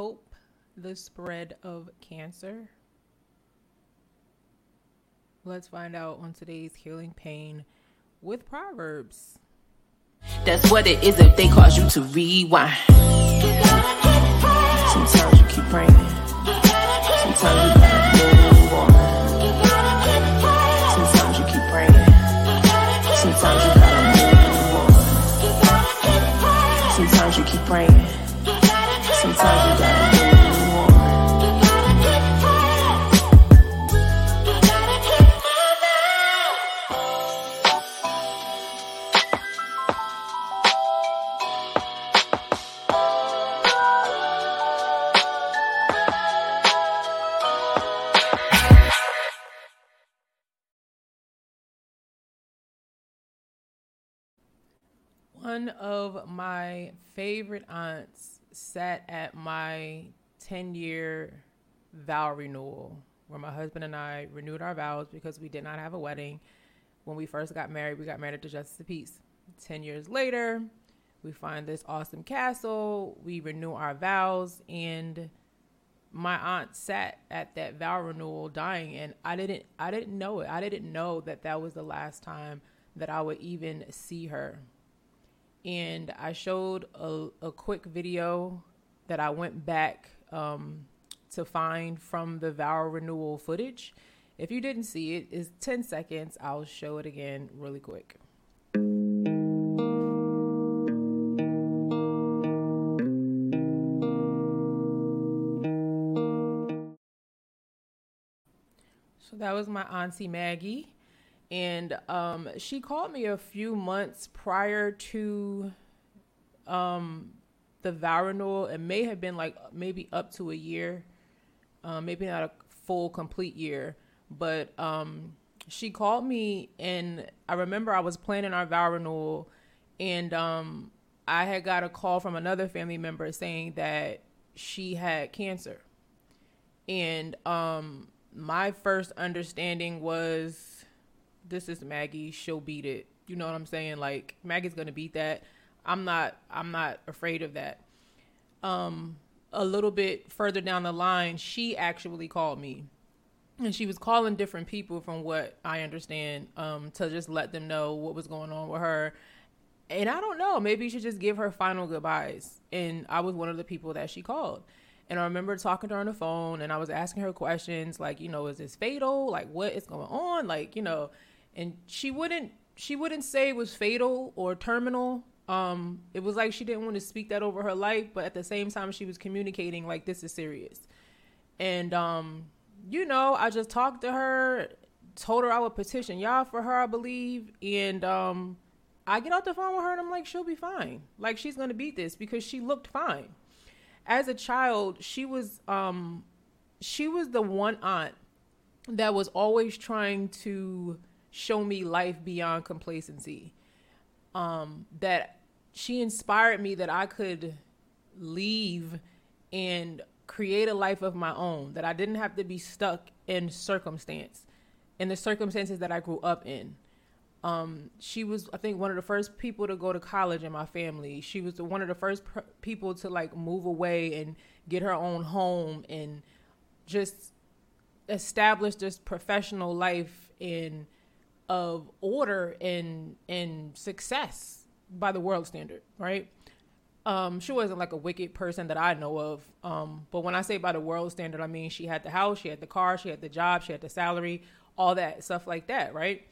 help the spread of cancer? Let's find out on today's Healing Pain with Proverbs. That's what it is if they cause you to rewind. Sometimes you keep praying. Sometimes you One of my favorite aunts sat at my 10 year vow renewal where my husband and I renewed our vows because we did not have a wedding. When we first got married, we got married to Justice of Peace. 10 years later, we find this awesome castle, we renew our vows, and my aunt sat at that vow renewal dying and I didn't I didn't know it. I didn't know that that was the last time that I would even see her and I showed a, a quick video that I went back um, to find from the vow renewal footage. If you didn't see it, it's 10 seconds. I'll show it again really quick. So that was my auntie Maggie and um, she called me a few months prior to um, the renewal. It may have been like maybe up to a year, um, maybe not a full complete year, but um, she called me, and I remember I was planning our renewal, and um, I had got a call from another family member saying that she had cancer, and um, my first understanding was this is Maggie, she'll beat it. You know what I'm saying? Like Maggie's gonna beat that. I'm not I'm not afraid of that. Um a little bit further down the line, she actually called me. And she was calling different people from what I understand, um, to just let them know what was going on with her. And I don't know, maybe you should just give her final goodbyes. And I was one of the people that she called. And I remember talking to her on the phone and I was asking her questions like, you know, is this fatal? Like what is going on? Like, you know, and she wouldn't she wouldn't say it was fatal or terminal. Um it was like she didn't want to speak that over her life but at the same time she was communicating like this is serious. And um you know i just talked to her told her i would petition Yah for her i believe. And um i get off the phone with her and i'm like she'll be fine. Like she's gonna beat this because she looked fine. As a child she was um she was the one aunt that was always trying to show me life beyond complacency. Um, that she inspired me that I could leave and create a life of my own, that I didn't have to be stuck in circumstance, in the circumstances that I grew up in. Um, she was, I think, one of the first people to go to college in my family. She was the, one of the first pr- people to like move away and get her own home and just establish this professional life in of order and and success by the world standard, right? Um, she wasn't like a wicked person that I know of. Um, but when I say by the world standard, I mean she had the house, she had the car, she had the job, she had the salary, all that stuff like that, right?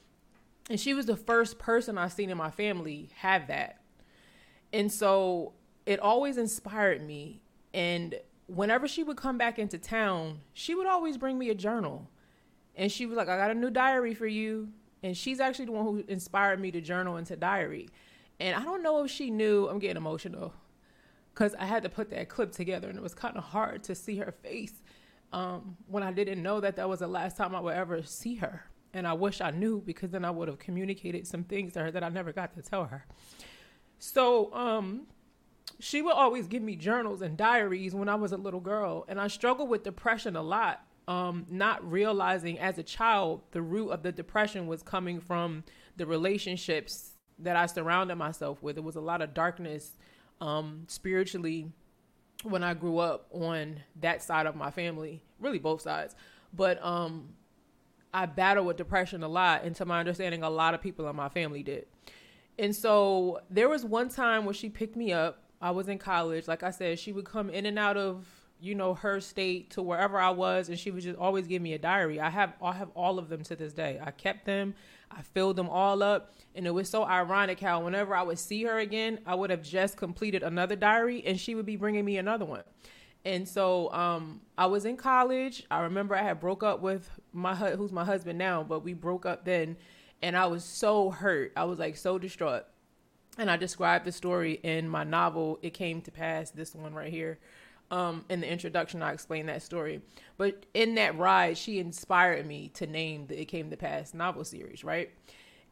And she was the first person I seen in my family have that. And so it always inspired me. And whenever she would come back into town, she would always bring me a journal. And she was like, I got a new diary for you. And she's actually the one who inspired me to journal into diary. And I don't know if she knew, I'm getting emotional because I had to put that clip together and it was kind of hard to see her face um, when I didn't know that that was the last time I would ever see her. And I wish I knew because then I would have communicated some things to her that I never got to tell her. So, um, she would always give me journals and diaries when I was a little girl, and I struggled with depression a lot. Um, not realizing as a child the root of the depression was coming from the relationships that I surrounded myself with. It was a lot of darkness, um, spiritually when I grew up on that side of my family, really both sides. But um I battled with depression a lot, and to my understanding, a lot of people in my family did. And so there was one time when she picked me up. I was in college. Like I said, she would come in and out of you know her state to wherever I was, and she would just always give me a diary. I have I have all of them to this day. I kept them. I filled them all up, and it was so ironic how whenever I would see her again, I would have just completed another diary, and she would be bringing me another one. And so um, I was in college. I remember I had broke up with my who's my husband now, but we broke up then, and I was so hurt. I was like so distraught. And I described the story in my novel. It came to pass. This one right here. Um, in the introduction, I explained that story. But in that ride, she inspired me to name the It Came to Pass novel series, right?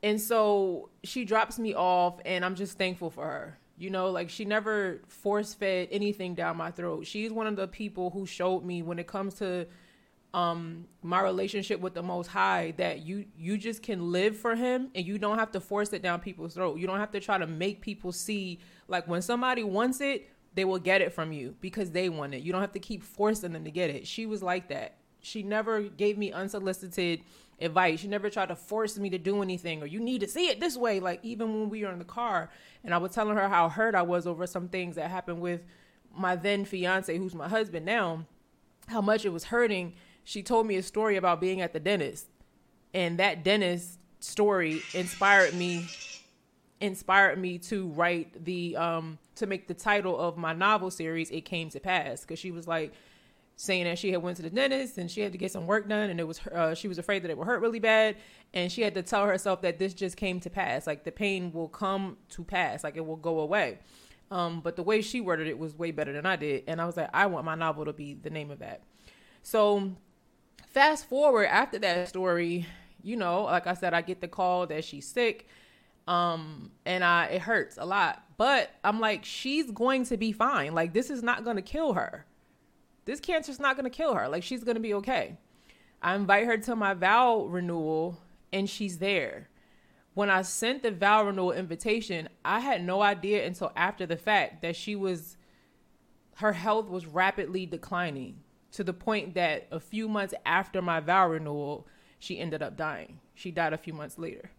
And so she drops me off, and I'm just thankful for her. You know, like she never force fed anything down my throat. She's one of the people who showed me when it comes to um my relationship with the most high that you you just can live for him and you don't have to force it down people's throat. You don't have to try to make people see like when somebody wants it, they will get it from you because they want it. You don't have to keep forcing them to get it. She was like that. She never gave me unsolicited advice. She never tried to force me to do anything or you need to see it this way. Like even when we were in the car and I was telling her how hurt I was over some things that happened with my then fiance, who's my husband now, how much it was hurting. She told me a story about being at the dentist. And that dentist story inspired me inspired me to write the um to make the title of my novel series it came to pass because she was like saying that she had went to the dentist and she had to get some work done and it was uh, she was afraid that it would hurt really bad. And she had to tell herself that this just came to pass. Like the pain will come to pass. Like it will go away. Um, but the way she worded it was way better than i did. And i was like i want my novel to be the name of that. So fast forward after that story you know like i said i get the call that she's sick um and i it hurts a lot but i'm like she's going to be fine like this is not going to kill her this cancer's not going to kill her. Like she's going to be okay. I invite her to my vow renewal and she's there. When I sent the vow renewal invitation, I had no idea until after the fact that she was her health was rapidly declining to the point that a few months after my vow renewal, she ended up dying. She died a few months later.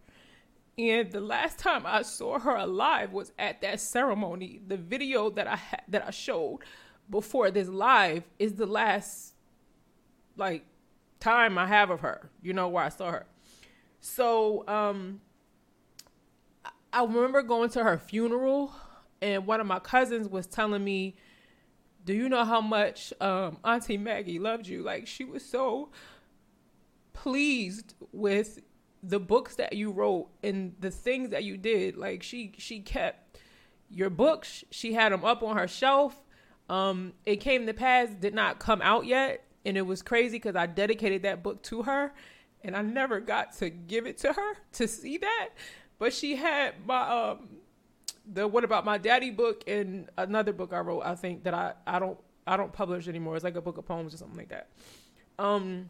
And the last time I saw her alive was at that ceremony. The video that I had that I showed before this live is the last like time I have of her, you know, where I saw her. So, um I remember going to her funeral and one of my cousins was telling me, "Do you know how much um Auntie Maggie loved you? Like she was so pleased with the books that you wrote and the things that you did. Like she she kept your books, she had them up on her shelf um, it came to pass did not come out yet, and it was crazy because I dedicated that book to her, and I never got to give it to her to see that. But she had my um, the what about my daddy book and another book I wrote. I think that I I don't I don't publish anymore. It's like a book of poems or something like that. Um,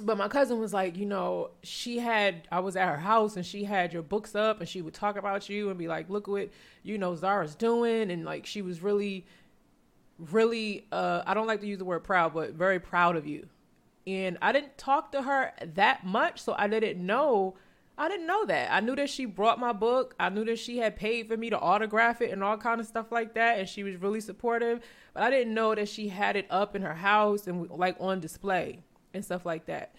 but my cousin was like, you know, she had I was at her house and she had your books up and she would talk about you and be like, look what you know Zara's doing and like she was really really uh I don't like to use the word proud, but very proud of you. And I didn't talk to her that much, so I didn't know I didn't know that. I knew that she brought my book. I knew that she had paid for me to autograph it and all kind of stuff like that and she was really supportive, but I didn't know that she had it up in her house and like on display and stuff like that.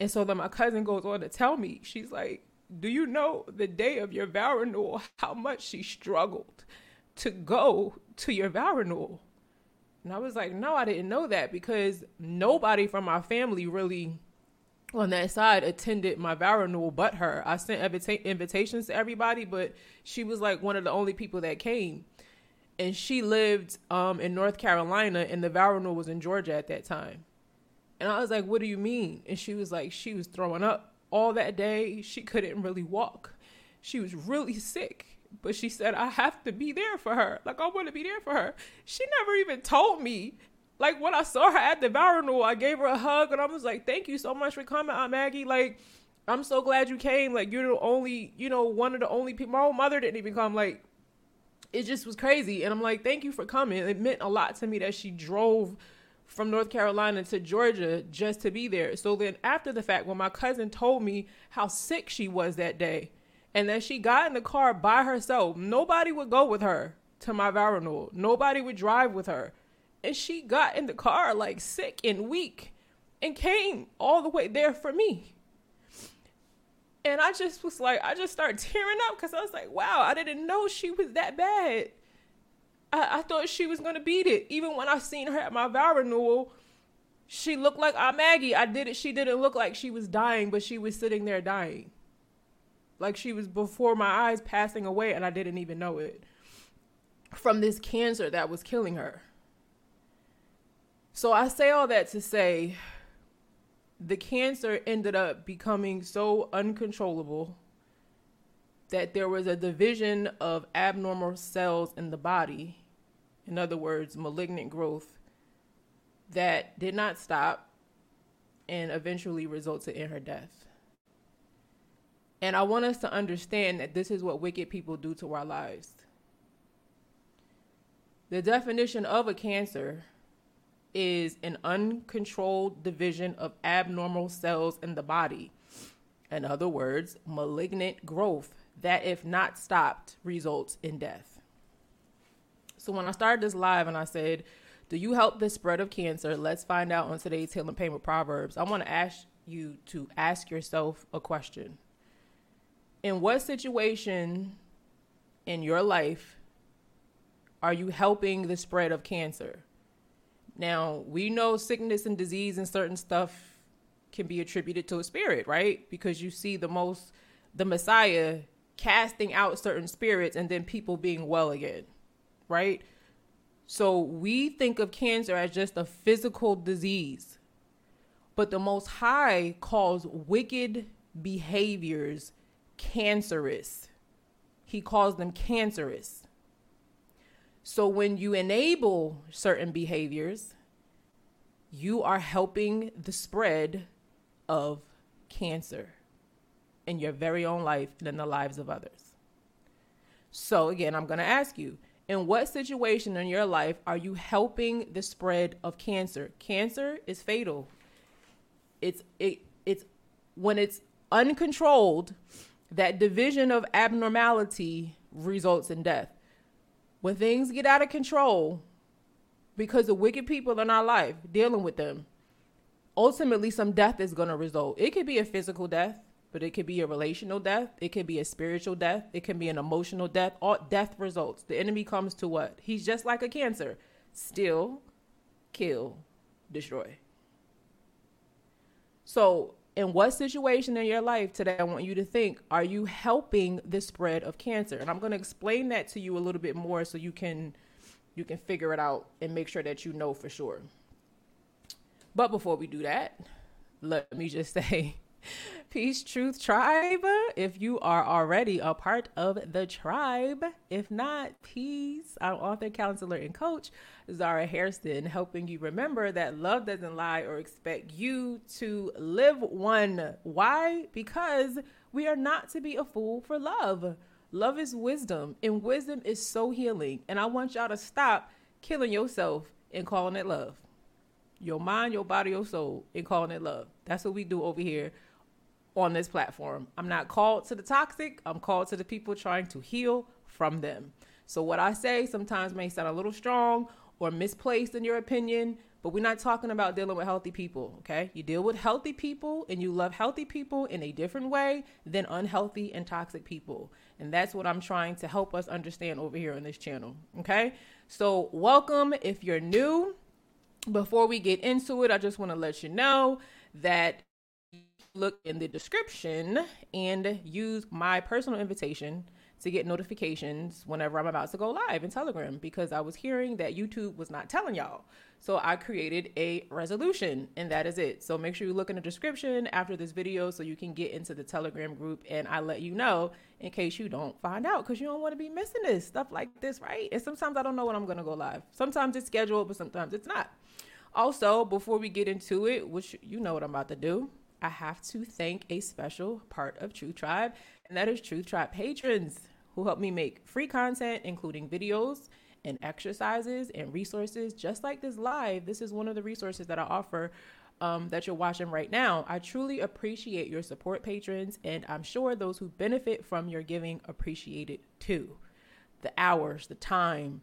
And so then my cousin goes on to tell me, she's like, "Do you know the day of your vow renewal how much she struggled to go to your vow renewal?" And I was like, no, I didn't know that because nobody from my family really on that side attended my vow renewal but her. I sent invita- invitations to everybody, but she was like one of the only people that came. And she lived um, in North Carolina, and the vow renewal was in Georgia at that time. And I was like, what do you mean? And she was like, she was throwing up all that day. She couldn't really walk. She was really sick but she said I have to be there for her. Like I want to be there for her. She never even told me. Like when I saw her at the renewal, I gave her a hug and I was like, "Thank you so much for coming, Aunt Maggie." Like I'm so glad you came. Like you're the only, you know, one of the only people. My own mother didn't even come. Like it just was crazy. And I'm like, thank you for coming. It meant a lot to me that she drove from North Carolina to Georgia just to be there. So then after the fact, when my cousin told me how sick she was that day and that she got in the car by herself, nobody would go with her to my Varanol. Nobody would drive with her. And she got in the car like sick and weak and came all the way there for me. And I just was like, I just started tearing up because I was like, wow, I didn't know she was that bad. I, I thought she was gonna beat it. Even when I seen her at my vow renewal, she looked like Aunt Maggie. I did it. She didn't look like she was dying, but she was sitting there dying. Like she was before my eyes passing away, and I didn't even know it. From this cancer that was killing her. So I say all that to say the cancer ended up becoming so uncontrollable that there was a division of abnormal cells in the body, in other words, malignant growth, that did not stop and eventually resulted in her death. And I want us to understand that this is what wicked people do to our lives. The definition of a cancer is an uncontrolled division of abnormal cells in the body. In other words, malignant growth that, if not stopped, results in death. So, when I started this live and I said, Do you help the spread of cancer? Let's find out on today's Healing Pain with Proverbs. I want to ask you to ask yourself a question. In what situation in your life are you helping the spread of cancer? Now, we know sickness and disease and certain stuff can be attributed to a spirit, right? Because you see the most, the Messiah casting out certain spirits and then people being well again, right? So we think of cancer as just a physical disease. But the Most High calls wicked behaviors cancerous. He calls them cancerous. So when you enable certain behaviors, you are helping the spread of cancer in your very own life and in the lives of others. So again, I'm going to ask you, in what situation in your life are you helping the spread of cancer? Cancer is fatal. It's it it's when it's uncontrolled, that division of abnormality results in death when things get out of control because the wicked people in our life dealing with them, ultimately some death is going to result. It could be a physical death, but it could be a relational death. It could be a spiritual death. It can be an emotional death. All death results. The enemy comes to what? He's just like a cancer. Steal, kill, destroy. So in what situation in your life today I want you to think are you helping the spread of cancer? And I'm going to explain that to you a little bit more so you can you can figure it out and make sure that you know for sure. But before we do that, let me just say Peace Truth Tribe. If you are already a part of the tribe, if not, peace. I'm author, counselor, and coach Zara Hairston, helping you remember that love doesn't lie or expect you to live one. Why? Because we are not to be a fool for love. Love is wisdom, and wisdom is so healing. And I want y'all to stop killing yourself and calling it love. Your mind, your body, your soul, and calling it love. That's what we do over here on this platform. I'm not called to the toxic, I'm called to the people trying to heal from them. So, what I say sometimes may sound a little strong or misplaced in your opinion, but we're not talking about dealing with healthy people, okay? You deal with healthy people and you love healthy people in a different way than unhealthy and toxic people. And that's what I'm trying to help us understand over here on this channel, okay? So, welcome if you're new. Before we get into it, I just want to let you know that look in the description and use my personal invitation to get notifications whenever I'm about to go live in Telegram because I was hearing that YouTube was not telling y'all. So I created a resolution and that is it. So make sure you look in the description after this video so you can get into the Telegram group and I let you know in case you don't find out because you don't want to be missing this stuff like this, right? And sometimes I don't know when I'm going to go live. Sometimes it's scheduled, but sometimes it's not. Also, before we get into it, which you know what I'm about to do, I have to thank a special part of Truth Tribe, and that is Truth Tribe patrons who help me make free content, including videos and exercises and resources, just like this live. This is one of the resources that I offer um, that you're watching right now. I truly appreciate your support, patrons, and I'm sure those who benefit from your giving appreciate it too. The hours, the time,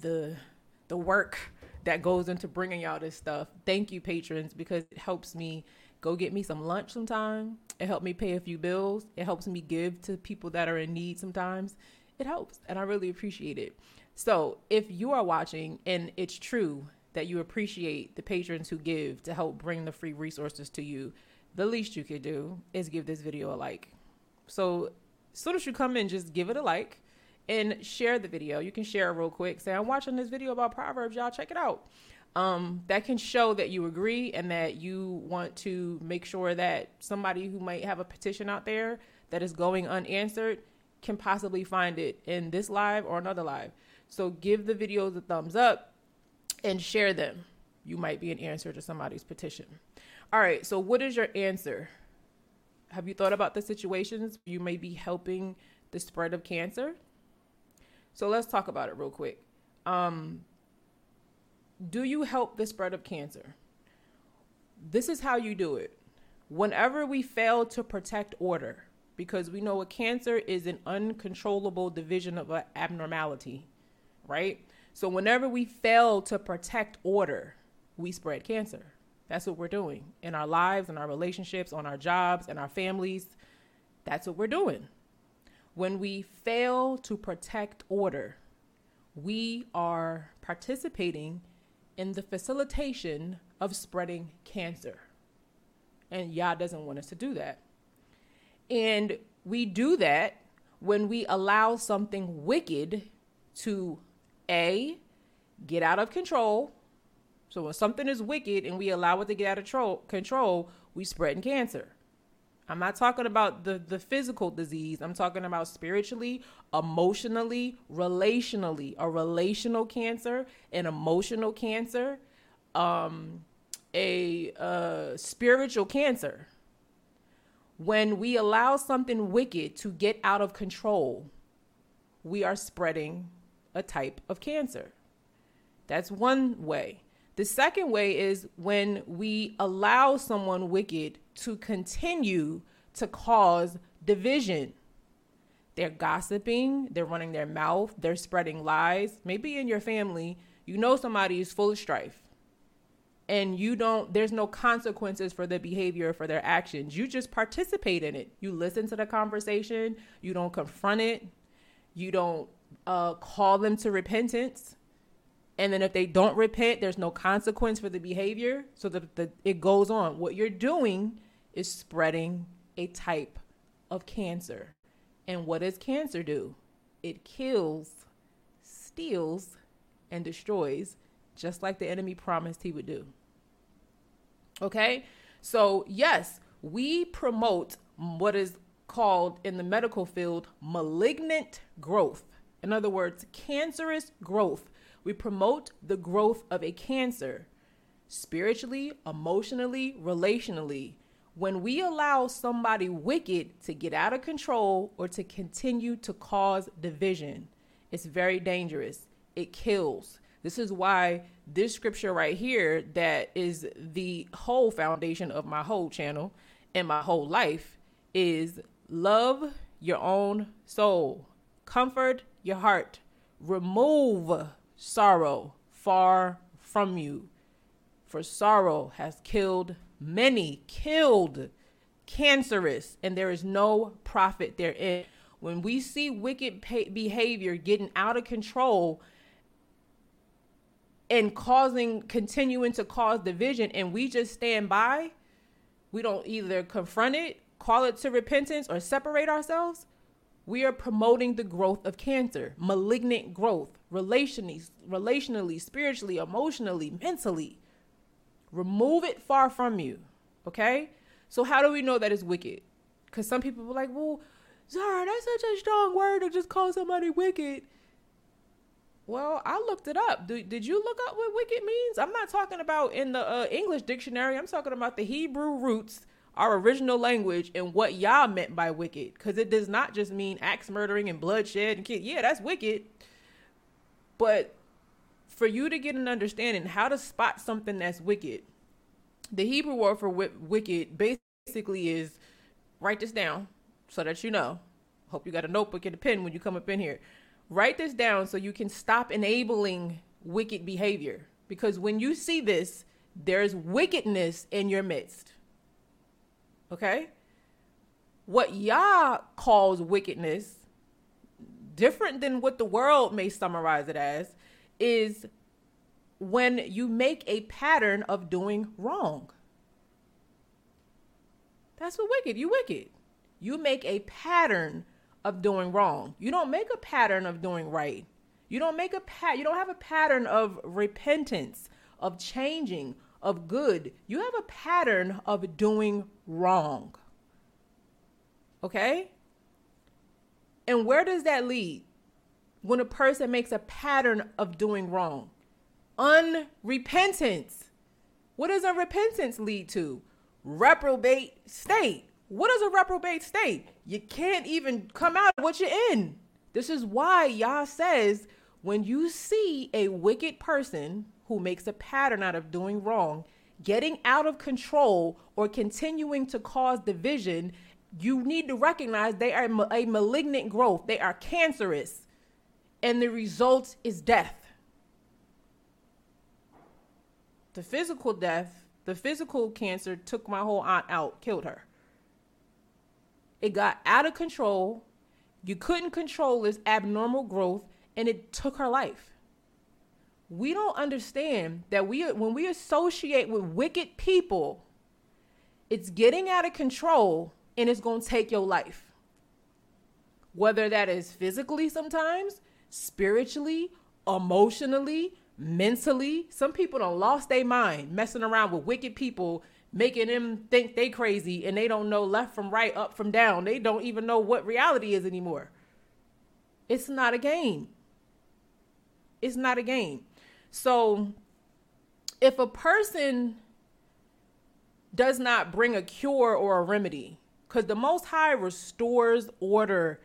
the the work that goes into bringing y'all this stuff. Thank you, patrons, because it helps me go get me some lunch sometime. It helped me pay a few bills. It helps me give to people that are in need sometimes. It helps, and I really appreciate it. So, if you are watching and it's true that you appreciate the patrons who give to help bring the free resources to you, the least you could do is give this video a like. So, as soon as you come in, just give it a like and share the video. You can share it real quick. Say, I'm watching this video about Proverbs, y'all. Check it out. Um, that can show that you agree and that you want to make sure that somebody who might have a petition out there that is going unanswered can possibly find it in this live or another live. So give the videos a thumbs up and share them. You might be an answer to somebody's petition. All right, so what is your answer? Have you thought about the situations you may be helping the spread of cancer? So let's talk about it real quick. Um, do you help the spread of cancer? This is how you do it. Whenever we fail to protect order, because we know a cancer is an uncontrollable division of an abnormality, right? So whenever we fail to protect order, we spread cancer. That's what we're doing in our lives, in our relationships, on our jobs, and our families. That's what we're doing. When we fail to protect order, we are participating in the facilitation of spreading cancer. And Yah doesn't want us to do that. And we do that when we allow something wicked to A, get out of control. So when something is wicked and we allow it to get out of tro- control, we spread cancer. I'm not talking about the, the physical disease. I'm talking about spiritually, emotionally, relationally. A relational cancer, an emotional cancer, um, a uh, spiritual cancer. When we allow something wicked to get out of control, we are spreading a type of cancer. That's one way. The second way is when we allow someone wicked to continue to cause division. They're gossiping, they're running their mouth, they're spreading lies. Maybe in your family, you know somebody is full of strife. And you don't, there's no consequences for their behavior, for their actions. You just participate in it. You listen to the conversation, you don't confront it, you don't uh, call them to repentance and then if they don't repent there's no consequence for the behavior. So that the, it goes on. What you're doing is spreading a type of cancer. And what does cancer do? It kills steals and destroys just like the enemy promised he would do. Okay? So yes we promote what is called in the medical field malignant growth. In other words cancerous growth we promote the growth of a cancer spiritually, emotionally, relationally. When we allow somebody wicked to get out of control or to continue to cause division, it's very dangerous. It kills. This is why this scripture right here, that is the whole foundation of my whole channel and my whole life, is love your own soul, comfort your heart, remove sorrow far from you. For sorrow has killed many, killed, cancerous, and there is no profit therein. When we see wicked behavior getting out of control and causing, continuing to cause division, and we just stand by, we don't either confront it, call it to repentance, or separate ourselves, we are promoting the growth of cancer, malignant growth, relationally, relationally, spiritually, emotionally, mentally. Remove it far from you. Okay? So how do we know that it's wicked? Because some people were like, well, Zara, that's such a strong word to just call somebody wicked. Well, I looked it up. Did, did you look up what wicked means? I'm not talking about in the uh, English dictionary. I'm talking about the Hebrew roots our original language and what Yah meant by wicked, because it does not just mean axe murdering and bloodshed and kid. Yeah, that's wicked. But for you to get an understanding how to spot something that's wicked, the Hebrew word for wicked basically is write this down so that you know. Hope you got a notebook and a pen when you come up in here. Write this down so you can stop enabling wicked behavior. Because when you see this, there's wickedness in your midst. Okay? What Yah calls wickedness, different than what the world may summarize it as, is when you make a pattern of doing wrong. That's what wicked. You wicked. You make a pattern of doing wrong. You don't make a pattern of doing right. You don't make a pat you don't have a pattern of repentance, of changing, of good. You have a pattern of doing wrong. Okay? And where does that lead? When a person makes a pattern of doing wrong. Unrepentance. What does unrepentance lead to? Reprobate state. What is a reprobate state? You can't even come out of what you're in. This is why Yah says when you see a wicked person who makes a pattern out of doing wrong, getting out of control, or continuing to cause division, you need to recognize they are a malignant growth. They are cancerous. And the result is death. The physical death, the physical cancer took my whole aunt out, killed her. It got out of control. You couldn't control this abnormal growth, and it took her life. We don't understand that we when we associate with wicked people, it's getting out of control and it's going to take your life. Whether that is physically sometimes, spiritually, emotionally, mentally. Some people don't lost their mind messing around with wicked people making them think they crazy and they don't know left from right, up from down. They don't even know what reality is anymore. It's not a game. It's not a game. So if a person does not bring a cure or a remedy, because the Most High restores order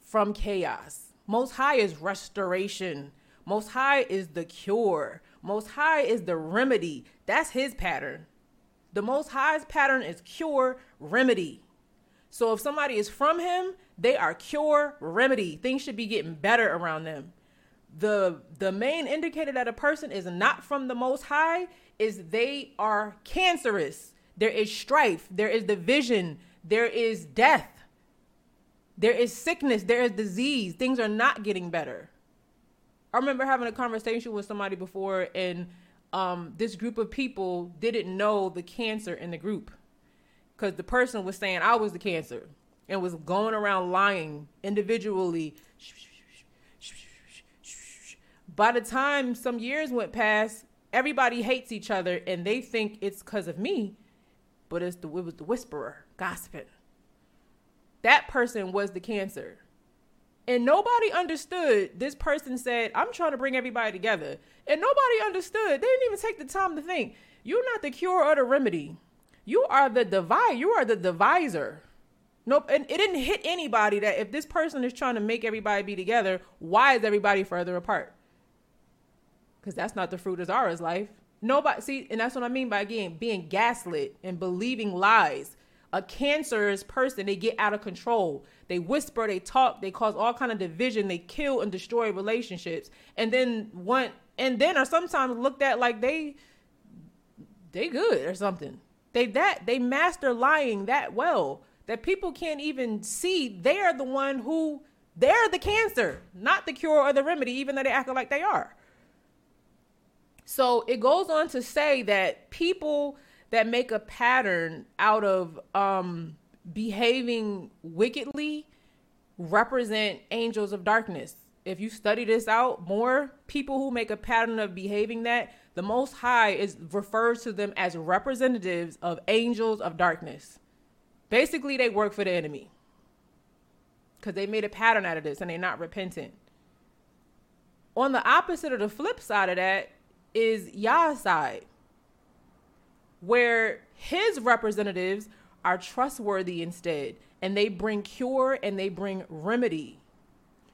from chaos. Most High is restoration. Most High is the cure. Most High is the remedy. That's his pattern. The Most High's pattern is cure, remedy. So if somebody is from Him, they are cure, remedy. Things should be getting better around them. The the main indicator that a person is not from the Most High is they are cancerous. There is strife. There is division. There is death. There is sickness. There is disease. Things are not getting better. I remember having a conversation with somebody before, and um, this group of people didn't know the cancer in the group because the person was saying I was the cancer and was going around lying individually. By the time some years went past, everybody hates each other and they think it's because of me, but it's the it was the whisperer gossiping. That person was the cancer. And nobody understood. This person said, I'm trying to bring everybody together. And nobody understood. They didn't even take the time to think. You're not the cure or the remedy. You are the divide. You are the divisor. Nope. And it didn't hit anybody that if this person is trying to make everybody be together, why is everybody further apart? Because that's not the fruit of Zara's life. Nobody see, and that's what I mean by again being gaslit and believing lies. A cancerous person they get out of control. They whisper they talk they cause all kind of division. They kill and destroy relationships. And then one and then are sometimes looked at like they they good or something. They that they master lying that well that people can't even see. They're the one who they're the cancer not the cure or the remedy even though they act like they are so it goes on to say that people that make a pattern out of um, behaving wickedly represent angels of darkness. If you study this out more, people who make a pattern of behaving that, the Most High is refers to them as representatives of angels of darkness. Basically, they work for the enemy because they made a pattern out of this and they're not repentant. On the opposite of the flip side of that is Yah's side where his representatives are trustworthy instead, and they bring cure and they bring remedy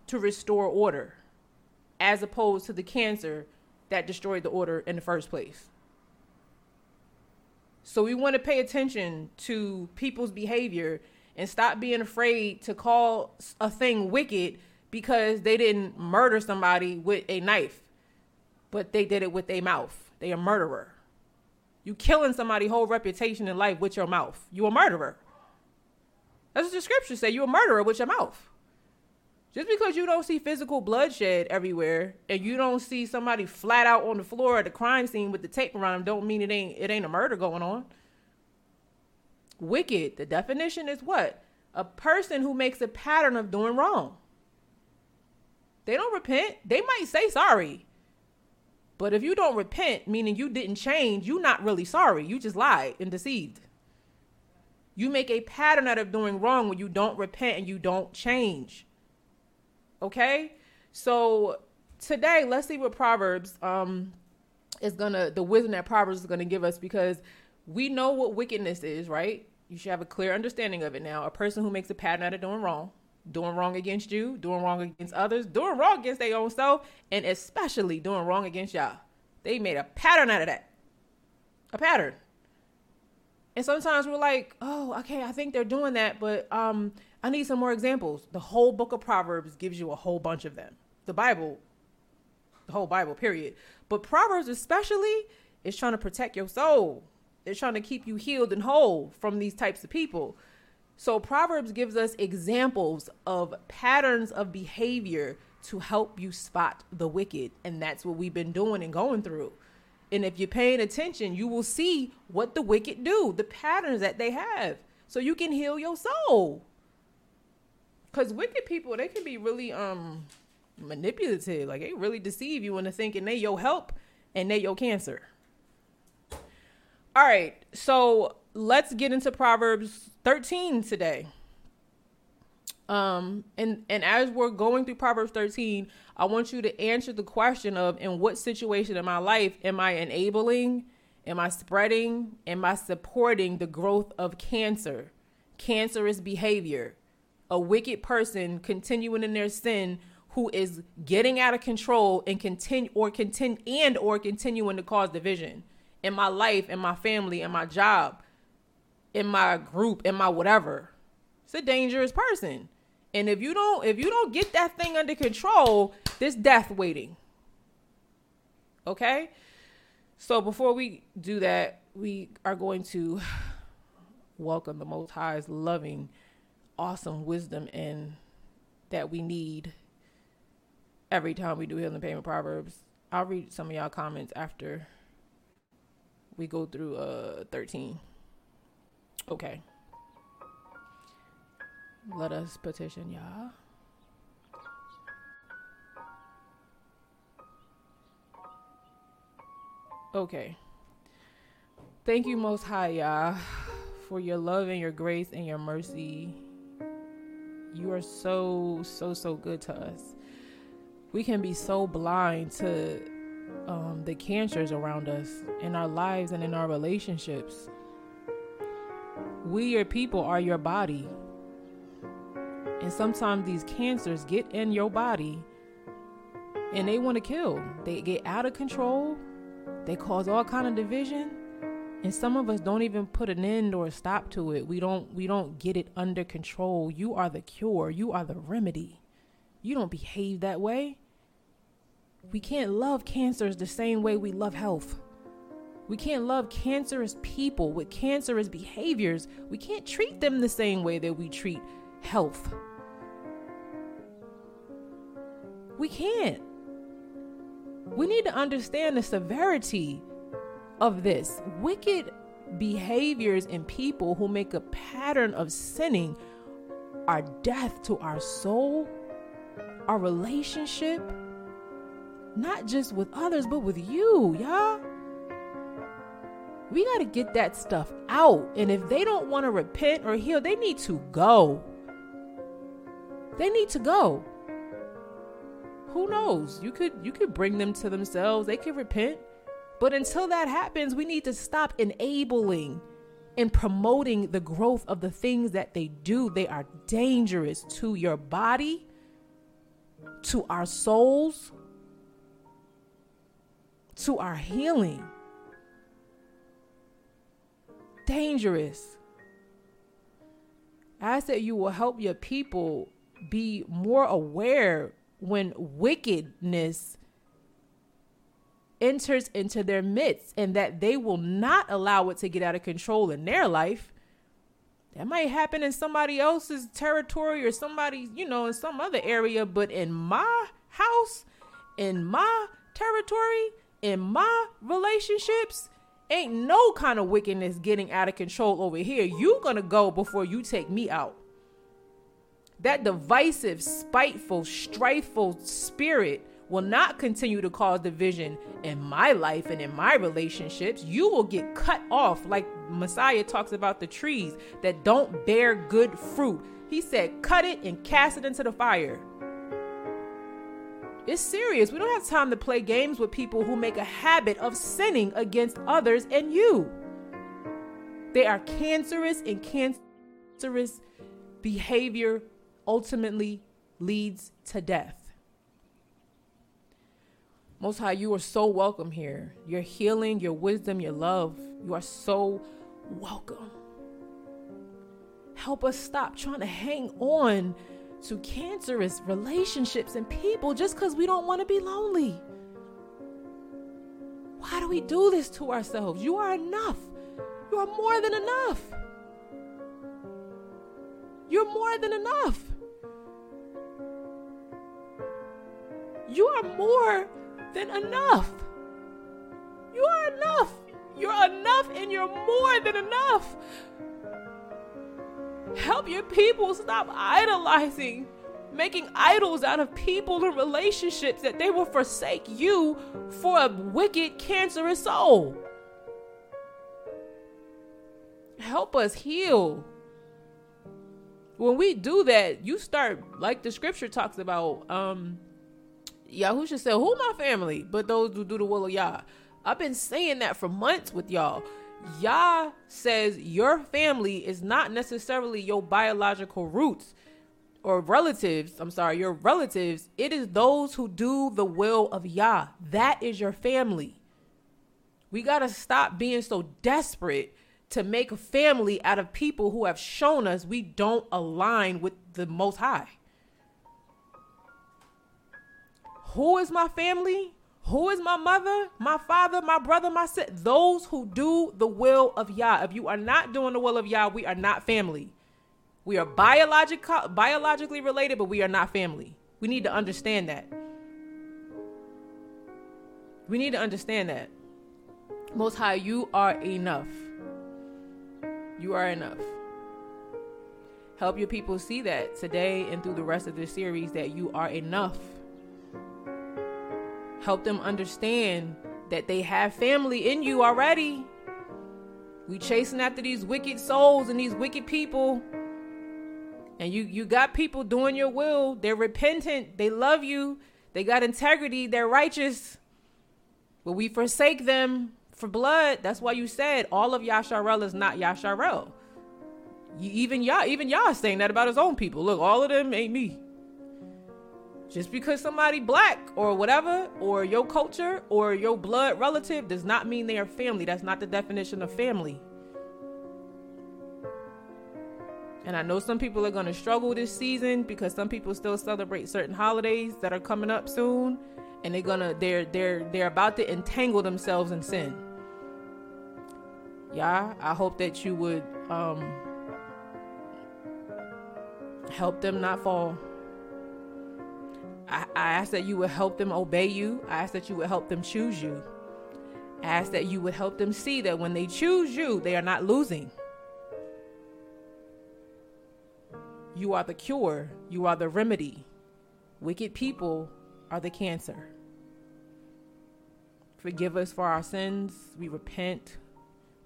to restore order, as opposed to the cancer that destroyed the order in the first place. So we want to pay attention to people's behavior and stop being afraid to call a thing wicked because they didn't murder somebody with a knife, but they did it with a mouth. They a murderer. You killing somebody's whole reputation in life with your mouth. You a murderer. That's what the scriptures say. You a murderer with your mouth. Just because you don't see physical bloodshed everywhere and you don't see somebody flat out on the floor at the crime scene with the tape around them, don't mean it ain't it ain't a murder going on. Wicked, the definition is what? A person who makes a pattern of doing wrong. They don't repent. They might say sorry. But if you don't repent, meaning you didn't change, you're not really sorry. You just lied and deceived. You make a pattern out of doing wrong when you don't repent and you don't change. Okay? So today, let's see what Proverbs um is gonna the wisdom that Proverbs is gonna give us because we know what wickedness is, right? You should have a clear understanding of it now. A person who makes a pattern out of doing wrong doing wrong against you, doing wrong against others, doing wrong against their own self, and especially doing wrong against Yah. They made a pattern out of that. A pattern. And sometimes we're like, oh, okay, I think they're doing that, but um, I need some more examples. The whole book of Proverbs gives you a whole bunch of them. The Bible, the whole Bible, period. But Proverbs, especially, is trying to protect your soul. It's trying to keep you healed and whole from these types of people. So Proverbs gives us examples of patterns of behavior to help you spot the wicked. And that's what we've been doing and going through. And if you're paying attention, you will see what the wicked do, the patterns that they have, so you can heal your soul. Cause wicked people, they can be really um manipulative. Like they really deceive you into thinking they your help and they your cancer. All right, so let's get into Proverbs 13 today. Um, and and as we're going through Proverbs 13, I want you to answer the question of in what situation in my life am I enabling, am I spreading, am I supporting the growth of cancer, cancerous behavior, a wicked person continuing in their sin who is getting out of control and continue or continue and or continuing to cause division in my life, in my family, in my job, in my group, in my whatever. It's a dangerous person. And if you don't if you don't get that thing under control, there's death waiting. Okay? So before we do that, we are going to welcome the most high's loving, awesome wisdom and that we need every time we do Healing Pain with Proverbs. I'll read some of y'all comments after we go through uh 13. Okay. Let us petition Yah. Okay. Thank you, Most High Yah, for your love and your grace and your mercy. You are so, so, so good to us. We can be so blind to um, the cancers around us in our lives and in our relationships. We, your people, are your body. And sometimes these cancers get in your body and they want to kill. They get out of control. They cause all kind of division. And some of us don't even put an end or a stop to it. We don't we don't get it under control. You are the cure. You are the remedy. You don't behave that way. We can't love cancers the same way we love health. We can't love cancerous people with cancerous behaviors. We can't treat them the same way that we treat health. We can't. We need to understand the severity of this. Wicked behaviors in people who make a pattern of sinning are death to our soul, our relationship, not just with others, but with you, Yah. We got to get that stuff out. And if they don't want to repent or heal, they need to go. They need to go. Who knows? You could you could bring them to themselves. They could repent. But until that happens, we need to stop enabling and promoting the growth of the things that they do. They are dangerous to your body, to our souls, to our healing. Dangerous. I that you will help your people be more aware when wickedness enters into their midst and that they will not allow it to get out of control in their life. That might happen in somebody else's territory or somebody, you know, in some other area, but in my house, in my territory, in my relationships, ain't no kind of wickedness getting out of control over here. You gonna go before you take me out. That divisive, spiteful, strifeful spirit will not continue to cause division in my life and in my relationships. You will get cut off, like Messiah talks about the trees that don't bear good fruit. He said, cut it and cast it into the fire. It's serious. We don't have time to play games with people who make a habit of sinning against others and you. They are cancerous, and cancerous behavior ultimately leads to death. Most High, you are so welcome here. Your healing, your wisdom, your love, you are so welcome. Help us stop trying to hang on to cancerous relationships and people just because we don't want to be lonely. Why do we do this to ourselves? You are enough. You are more than enough. You're more than enough. You are more than enough. You are enough. You're enough and you're more than enough. Help your people stop idolizing, making idols out of people and relationships that they will forsake you for a wicked, cancerous soul. Help us heal. When we do that, you start, like the scripture talks about, um, Yahusha said, Who my family? But those who do the will of Yah. I've been saying that for months with y'all. Yah says your family is not necessarily your biological roots or relatives. I'm sorry, your relatives. It is those who do the will of Yah. That is your family. We got to stop being so desperate to make a family out of people who have shown us we don't align with the Most High. Who is my family? Who is my mother, my father, my brother, my sister? Those who do the will of Yah. If you are not doing the will of Yah, we are not family. We are biological, biologically related, but we are not family. We need to understand that. We need to understand that. Most High, you are enough. You are enough. Help your people see that today and through the rest of this series that you are enough help them understand that they have family in you already. We chasing after these wicked souls and these wicked people. And you you got people doing your will. They're repentant. They love you. They got integrity. They're righteous. But we forsake them for blood. That's why you said all of Yasharel is not Yasharel. Even Yah, even Yah saying that about his own people. Look, all of them ain't me. Just because somebody black or whatever, or your culture or your blood relative does not mean they are family. That's not the definition of family. And I know some people are going to struggle this season because some people still celebrate certain holidays that are coming up soon and they're going to they're they're they're about to entangle themselves in sin. Yeah, I hope that you would um help them not fall. I, I ask that you would help them obey you. I ask that you would help them choose you. I ask that you would help them see that when they choose you, they are not losing. You are the cure, you are the remedy. Wicked people are the cancer. Forgive us for our sins. We repent.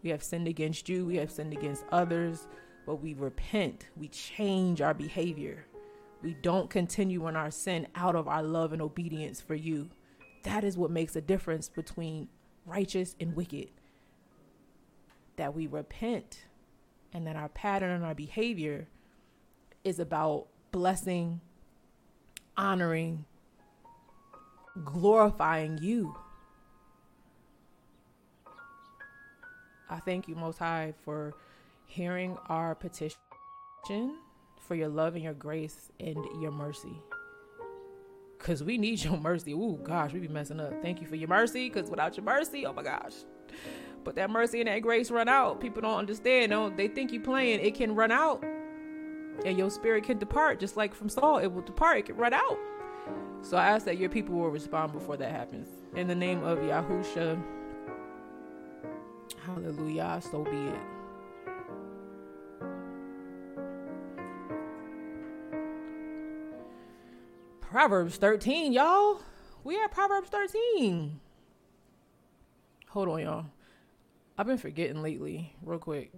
We have sinned against you, we have sinned against others, but we repent. We change our behavior we don't continue in our sin out of our love and obedience for you. That is what makes a difference between righteous and wicked. That we repent and that our pattern and our behavior is about blessing, honoring, glorifying you. I thank you, Most High, for hearing our petition, for your love and your grace and your mercy. Because we need your mercy. Ooh, gosh, we be messing up. Thank you for your mercy, because without your mercy, oh my gosh. But that mercy and that grace run out. People don't understand. They think you're playing? It can run out. And your spirit can depart, just like from Saul, it will depart, it can run out. So I ask that your people will respond before that happens. In the name of Yahusha. Hallelujah. So be it. Proverbs 13, y'all. We at Proverbs 13. Hold on, y'all. I've been forgetting lately. Real quick.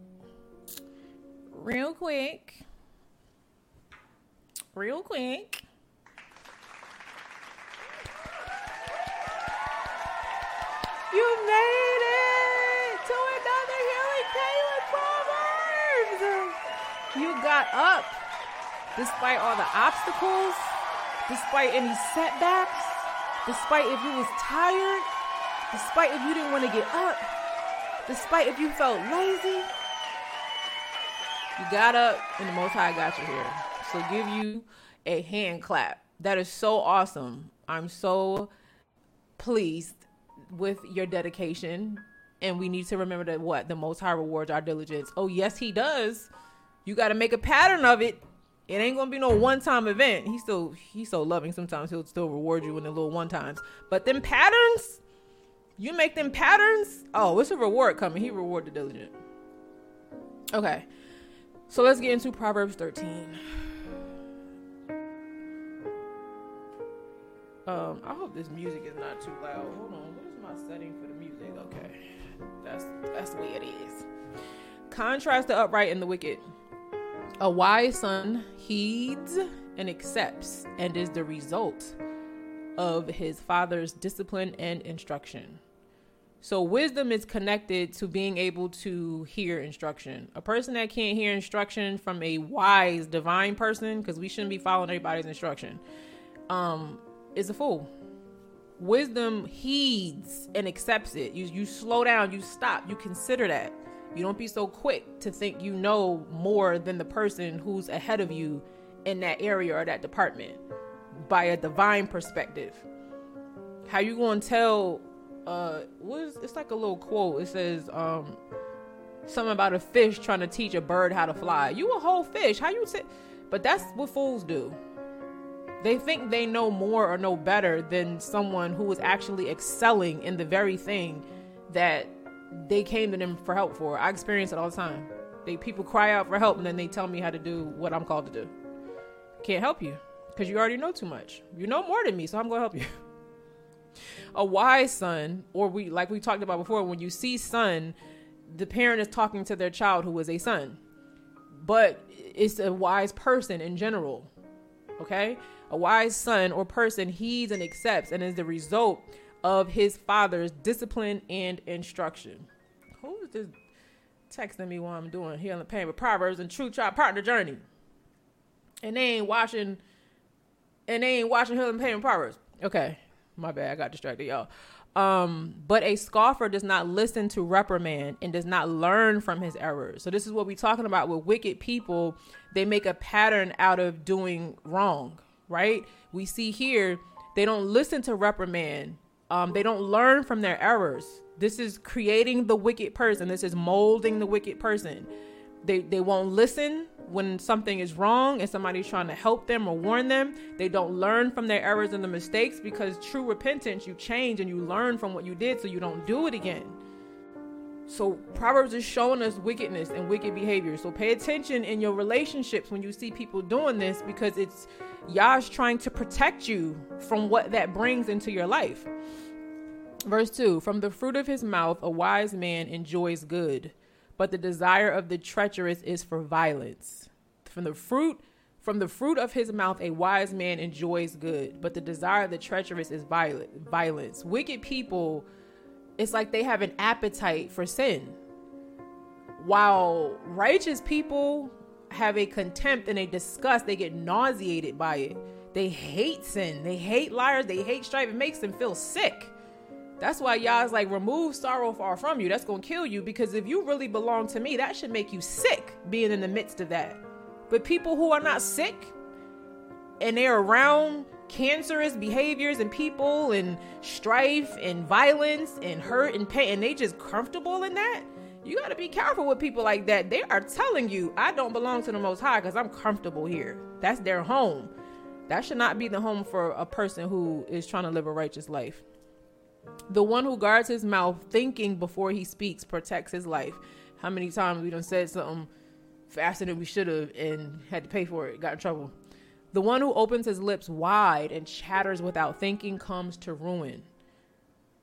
Real quick. Real quick. You made it to another Healing Pain With Proverbs. You got up despite all the obstacles, despite any setbacks, despite if you was tired, despite if you didn't want to get up, despite if you felt lazy. You got up and the Most High got you here. So give you a hand clap. That is so awesome. I'm so pleased with your dedication. And we need to remember that what? The Most High rewards our diligence. Oh, yes, He does. You got to make a pattern of it. It ain't gonna be no one time event. He's still he's so loving. Sometimes he'll still reward you in the little one times. But them patterns, you make them patterns. Oh, it's a reward coming. He reward the diligent. Okay, so let's get into Proverbs 13. Um, I hope this music is not too loud. Hold on, what is my setting for the music? Okay, that's that's the way it is. Contrast the upright and the wicked. A wise son heeds and accepts, and is the result of his father's discipline and instruction. So, wisdom is connected to being able to hear instruction. A person that can't hear instruction from a wise, divine person, because we shouldn't be following everybody's instruction, um, is a fool. Wisdom heeds and accepts it. You you slow down, you stop, you consider that. You don't be so quick to think you know more than the person who's ahead of you in that area or that department by a divine perspective. How you to tell uh what is it's like a little quote. It says um something about a fish trying to teach a bird how to fly. You a whole fish. How you say but that's what fools do. They think they know more or know better than someone who is actually excelling in the very thing that they came to them for help for. I experience it all the time. They people cry out for help and then they tell me how to do what I'm called to do. Can't help you because you already know too much. You know more than me, so I'm going to help you. a wise son, or we like we talked about before, when you see son, the parent is talking to their child who is a son. But it's a wise person in general. Okay? A wise son or person heeds and accepts and is the result of his father's discipline and instruction. Who is this texting me while I'm doing healing pain with Proverbs and True Child Partner Journey? And they ain't watching and they ain't watching healing pain with Proverbs. Okay. My bad, I got distracted, y'all. Um, but a scoffer does not listen to reprimand and does not learn from his errors. So this is what we're talking about with wicked people. They make a pattern out of doing wrong, right? We see here they don't listen to reprimand um, they don't learn from their errors. This is creating the wicked person. This is molding the wicked person. They they won't listen when something is wrong and somebody's trying to help them or warn them. They don't learn from their errors and the mistakes because true repentance, you change and you learn from what you did so you don't do it again. So Proverbs is showing us wickedness and wicked behavior. So pay attention in your relationships when you see people doing this because it's Yah's trying to protect you from what that brings into your life. Verse 2 From the fruit of his mouth, a wise man enjoys good, but the desire of the treacherous is for violence. From the fruit from the fruit of his mouth, a wise man enjoys good, but the desire of the treacherous is violent, violence. Wicked people, it's like they have an appetite for sin. while righteous people have a contempt and a disgust, they get nauseated by it. They hate sin. They hate liars. They hate strife. It makes them feel sick. That's why Yah's like, remove sorrow far from you. That's to kill you because if you really belong to me, that should make you sick being in the midst of that. But people who are not sick and they're around cancerous behaviors and people and strife and violence and hurt and pain and they just comfortable in that? You got to be careful with people like that. They are telling you i don't belong to the most high because i'm comfortable here. That's their home. That should not be the home for a person who is trying to live a righteous life. The one who guards his mouth thinking before he speaks protects his life. How many times we done said something faster than we should have and had to pay for it got in trouble the one who opens his lips wide and chatters without thinking comes to ruin.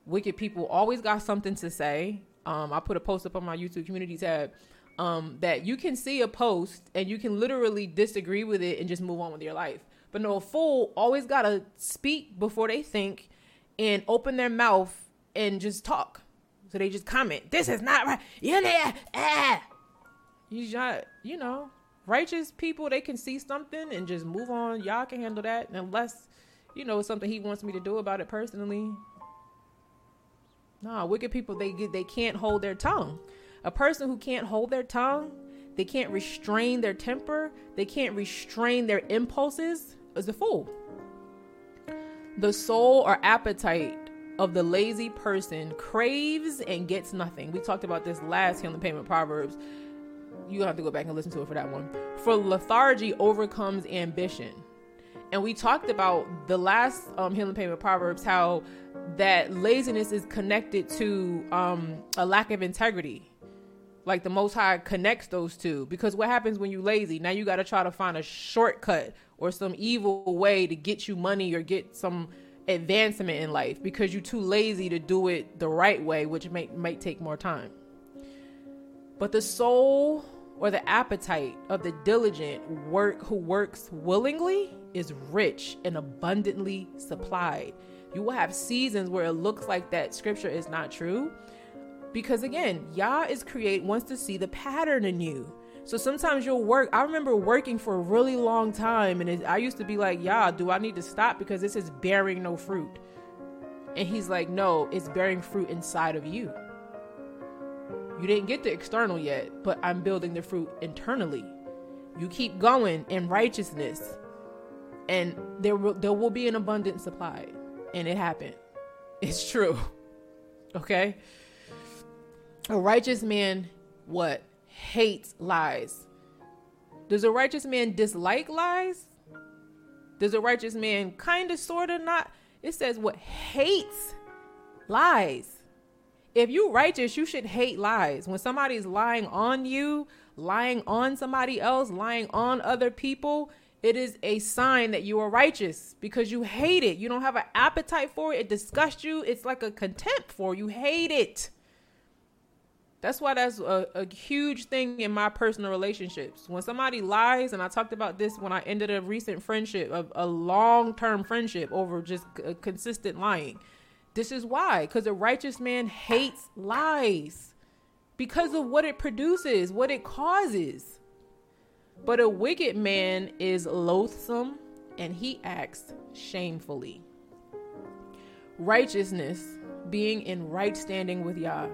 Wicked people always got something to say. Um, I put a post up on my YouTube community tab um, that you can see a post and you can literally disagree with it and just move on with your life. But no, a fool always got to speak before they think and open their mouth and just talk. So they just comment, this is not right. Ah. You just, you know, righteous people they can see something and just move on. Yah can handle that unless you know something he wants me to do about it personally. Nah wicked people they get they can't hold their tongue. A person who can't hold their tongue they can't restrain their temper they can't restrain their impulses is a fool. The soul or appetite of the lazy person craves and gets nothing. We talked about this last Healing Pain With Proverbs you have to go back and listen to it for that one. For lethargy overcomes ambition. And we talked about the last um, Healing Pain With Proverbs how that laziness is connected to um, a lack of integrity. Like the Most High connects those two because what happens when you lazy? Now you got to try to find a shortcut or some evil way to get you money or get some advancement in life because you're too lazy to do it the right way, which may might take more time. But the soul or the appetite of the diligent work who works willingly is rich and abundantly supplied. You will have seasons where it looks like that scripture is not true. Because again, Yah is create wants to see the pattern in you. So sometimes you'll work. I remember working for a really long time, and it, I used to be like, "Yah, do I need to stop because this is bearing no fruit?" And he's like, "No, it's bearing fruit inside of you." You didn't get the external yet, but I'm building the fruit internally. You keep going in righteousness, and there will, there will be an abundant supply. And it happened. It's true. Okay? A righteous man, what? Hates lies. Does a righteous man dislike lies? Does a righteous man kind of, sort of not? It says what? Hates lies if you righteous, you should hate lies. When somebody's lying on you, lying on somebody else, lying on other people, it is a sign that you are righteous because you hate it. You don't have an appetite for it. It disgusts you. It's like a contempt for you. Hate it. That's why that's a, a, huge thing in my personal relationships. When somebody lies, and I talked about this when I ended a recent friendship, a, a long term friendship over just consistent lying. This is why, because a righteous man hates lies because of what it produces, what it causes. But a wicked man is loathsome and he acts shamefully. Righteousness, being in right standing with Yah.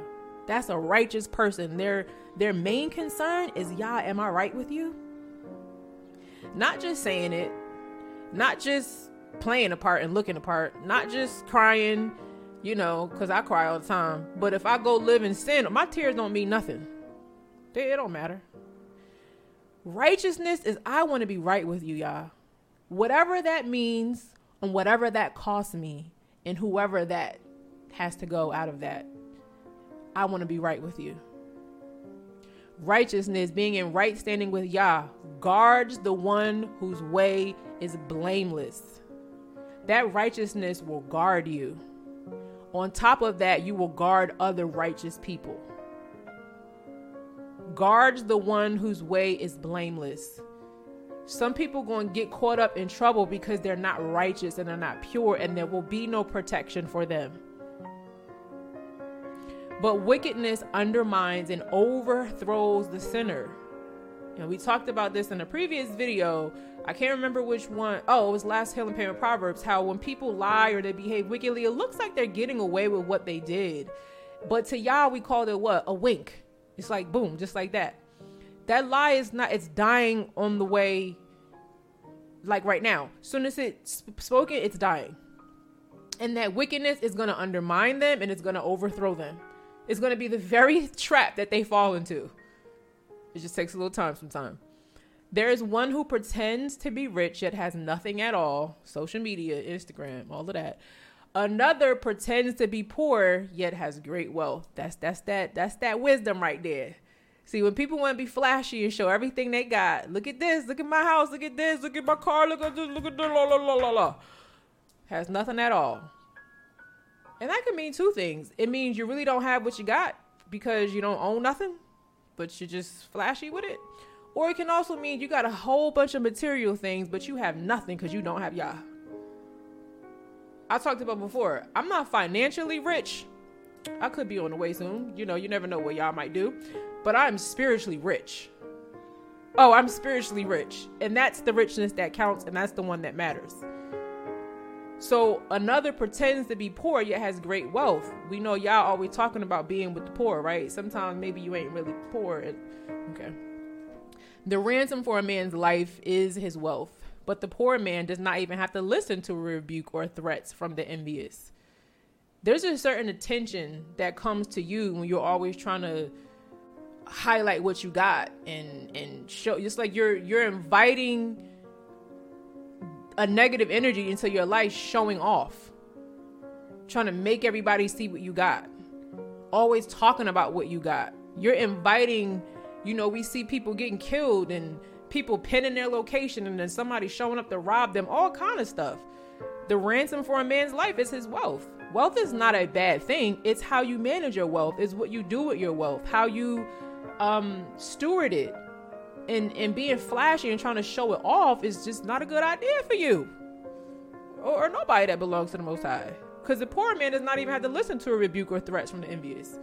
That's a righteous person. Their their main concern is Yah, am I right with you? Not just saying it, not just playing a part and looking a part, not just crying you know, because I cry all the time. But if I go live in sin, my tears don't mean nothing. They, it don't matter. Righteousness is I want to be right with you, y'all. Whatever that means and whatever that costs me, and whoever that has to go out of that, I want to be right with you. Righteousness, being in right standing with Yah, guards the one whose way is blameless. That righteousness will guard you. On top of that, you will guard other righteous people. Guards the one whose way is blameless. Some people going to get caught up in trouble because they're not righteous and they're not pure, and there will be no protection for them. but wickedness undermines and overthrows the sinner. And we talked about this in a previous video. I can't remember which one. Oh, it was last Healing Pain With Proverbs. How when people lie or they behave wickedly, it looks like they're getting away with what they did. But to y'all, we called it what? A wink. It's like boom, just like that. That lie is not, it's dying on the way, like right now. Soon as it's spoken, it's dying. And that wickedness is going to undermine them and it's going to overthrow them. It's going to be the very trap that they fall into. It just takes a little time sometimes. There is one who pretends to be rich yet has nothing at all. Social media, Instagram, all of that. Another pretends to be poor yet has great wealth. That's that's that that's that wisdom right there. See, when people want to be flashy and show everything they got, look at this, look at my house, look at this, look at my car, look at this, look at this, la la la la la. Has nothing at all. And that can mean two things. It means you really don't have what you got because you don't own nothing, but you're just flashy with it. Or it can also mean you got a whole bunch of material things, but you have nothing because you don't have Yah. I talked about before. I'm not financially rich. I could be on the way soon. You know, you never know what Yah might do. But I'm spiritually rich. Oh, I'm spiritually rich. And that's the richness that counts, and that's the one that matters. So another pretends to be poor yet has great wealth. We know Yah always talking about being with the poor, right? Sometimes maybe you ain't really poor. Okay. The ransom for a man's life is his wealth. But the poor man does not even have to listen to rebuke or threats from the envious. There's a certain attention that comes to you when you're always trying to highlight what you got and and show just like you're you're inviting a negative energy into your life showing off trying to make everybody see what you got always talking about what you got you're inviting you know we see people getting killed and people pinning their location and then somebody showing up to rob them, all kind of stuff. The ransom for a man's life is his wealth. Wealth is not a bad thing. It's how you manage your wealth. is what you do with your wealth, how you um steward it. And and being flashy and trying to show it off is just not a good idea for you. Or, or nobody that belongs to the most high. Because the poor man does not even have to listen to a rebuke or threats from the envious.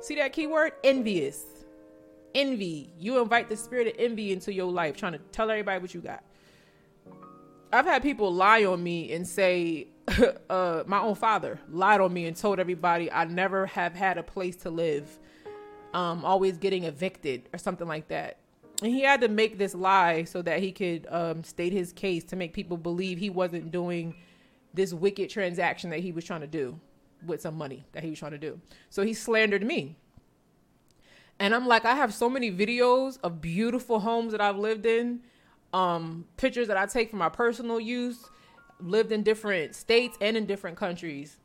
See that keyword? Envious envy. You invite the spirit of envy into your life, trying to tell everybody what you got. I've had people lie on me and say, uh, my own father lied on me and told everybody I never have had a place to live, um, always getting evicted or something like that. And he had to make this lie so that he could um, state his case to make people believe he wasn't doing this wicked transaction that he was trying to do with some money that he was trying to do. So he slandered me. And I'm like, I have so many videos of beautiful homes that I've lived in, um, pictures that I take for my personal use, lived in different states and in different countries.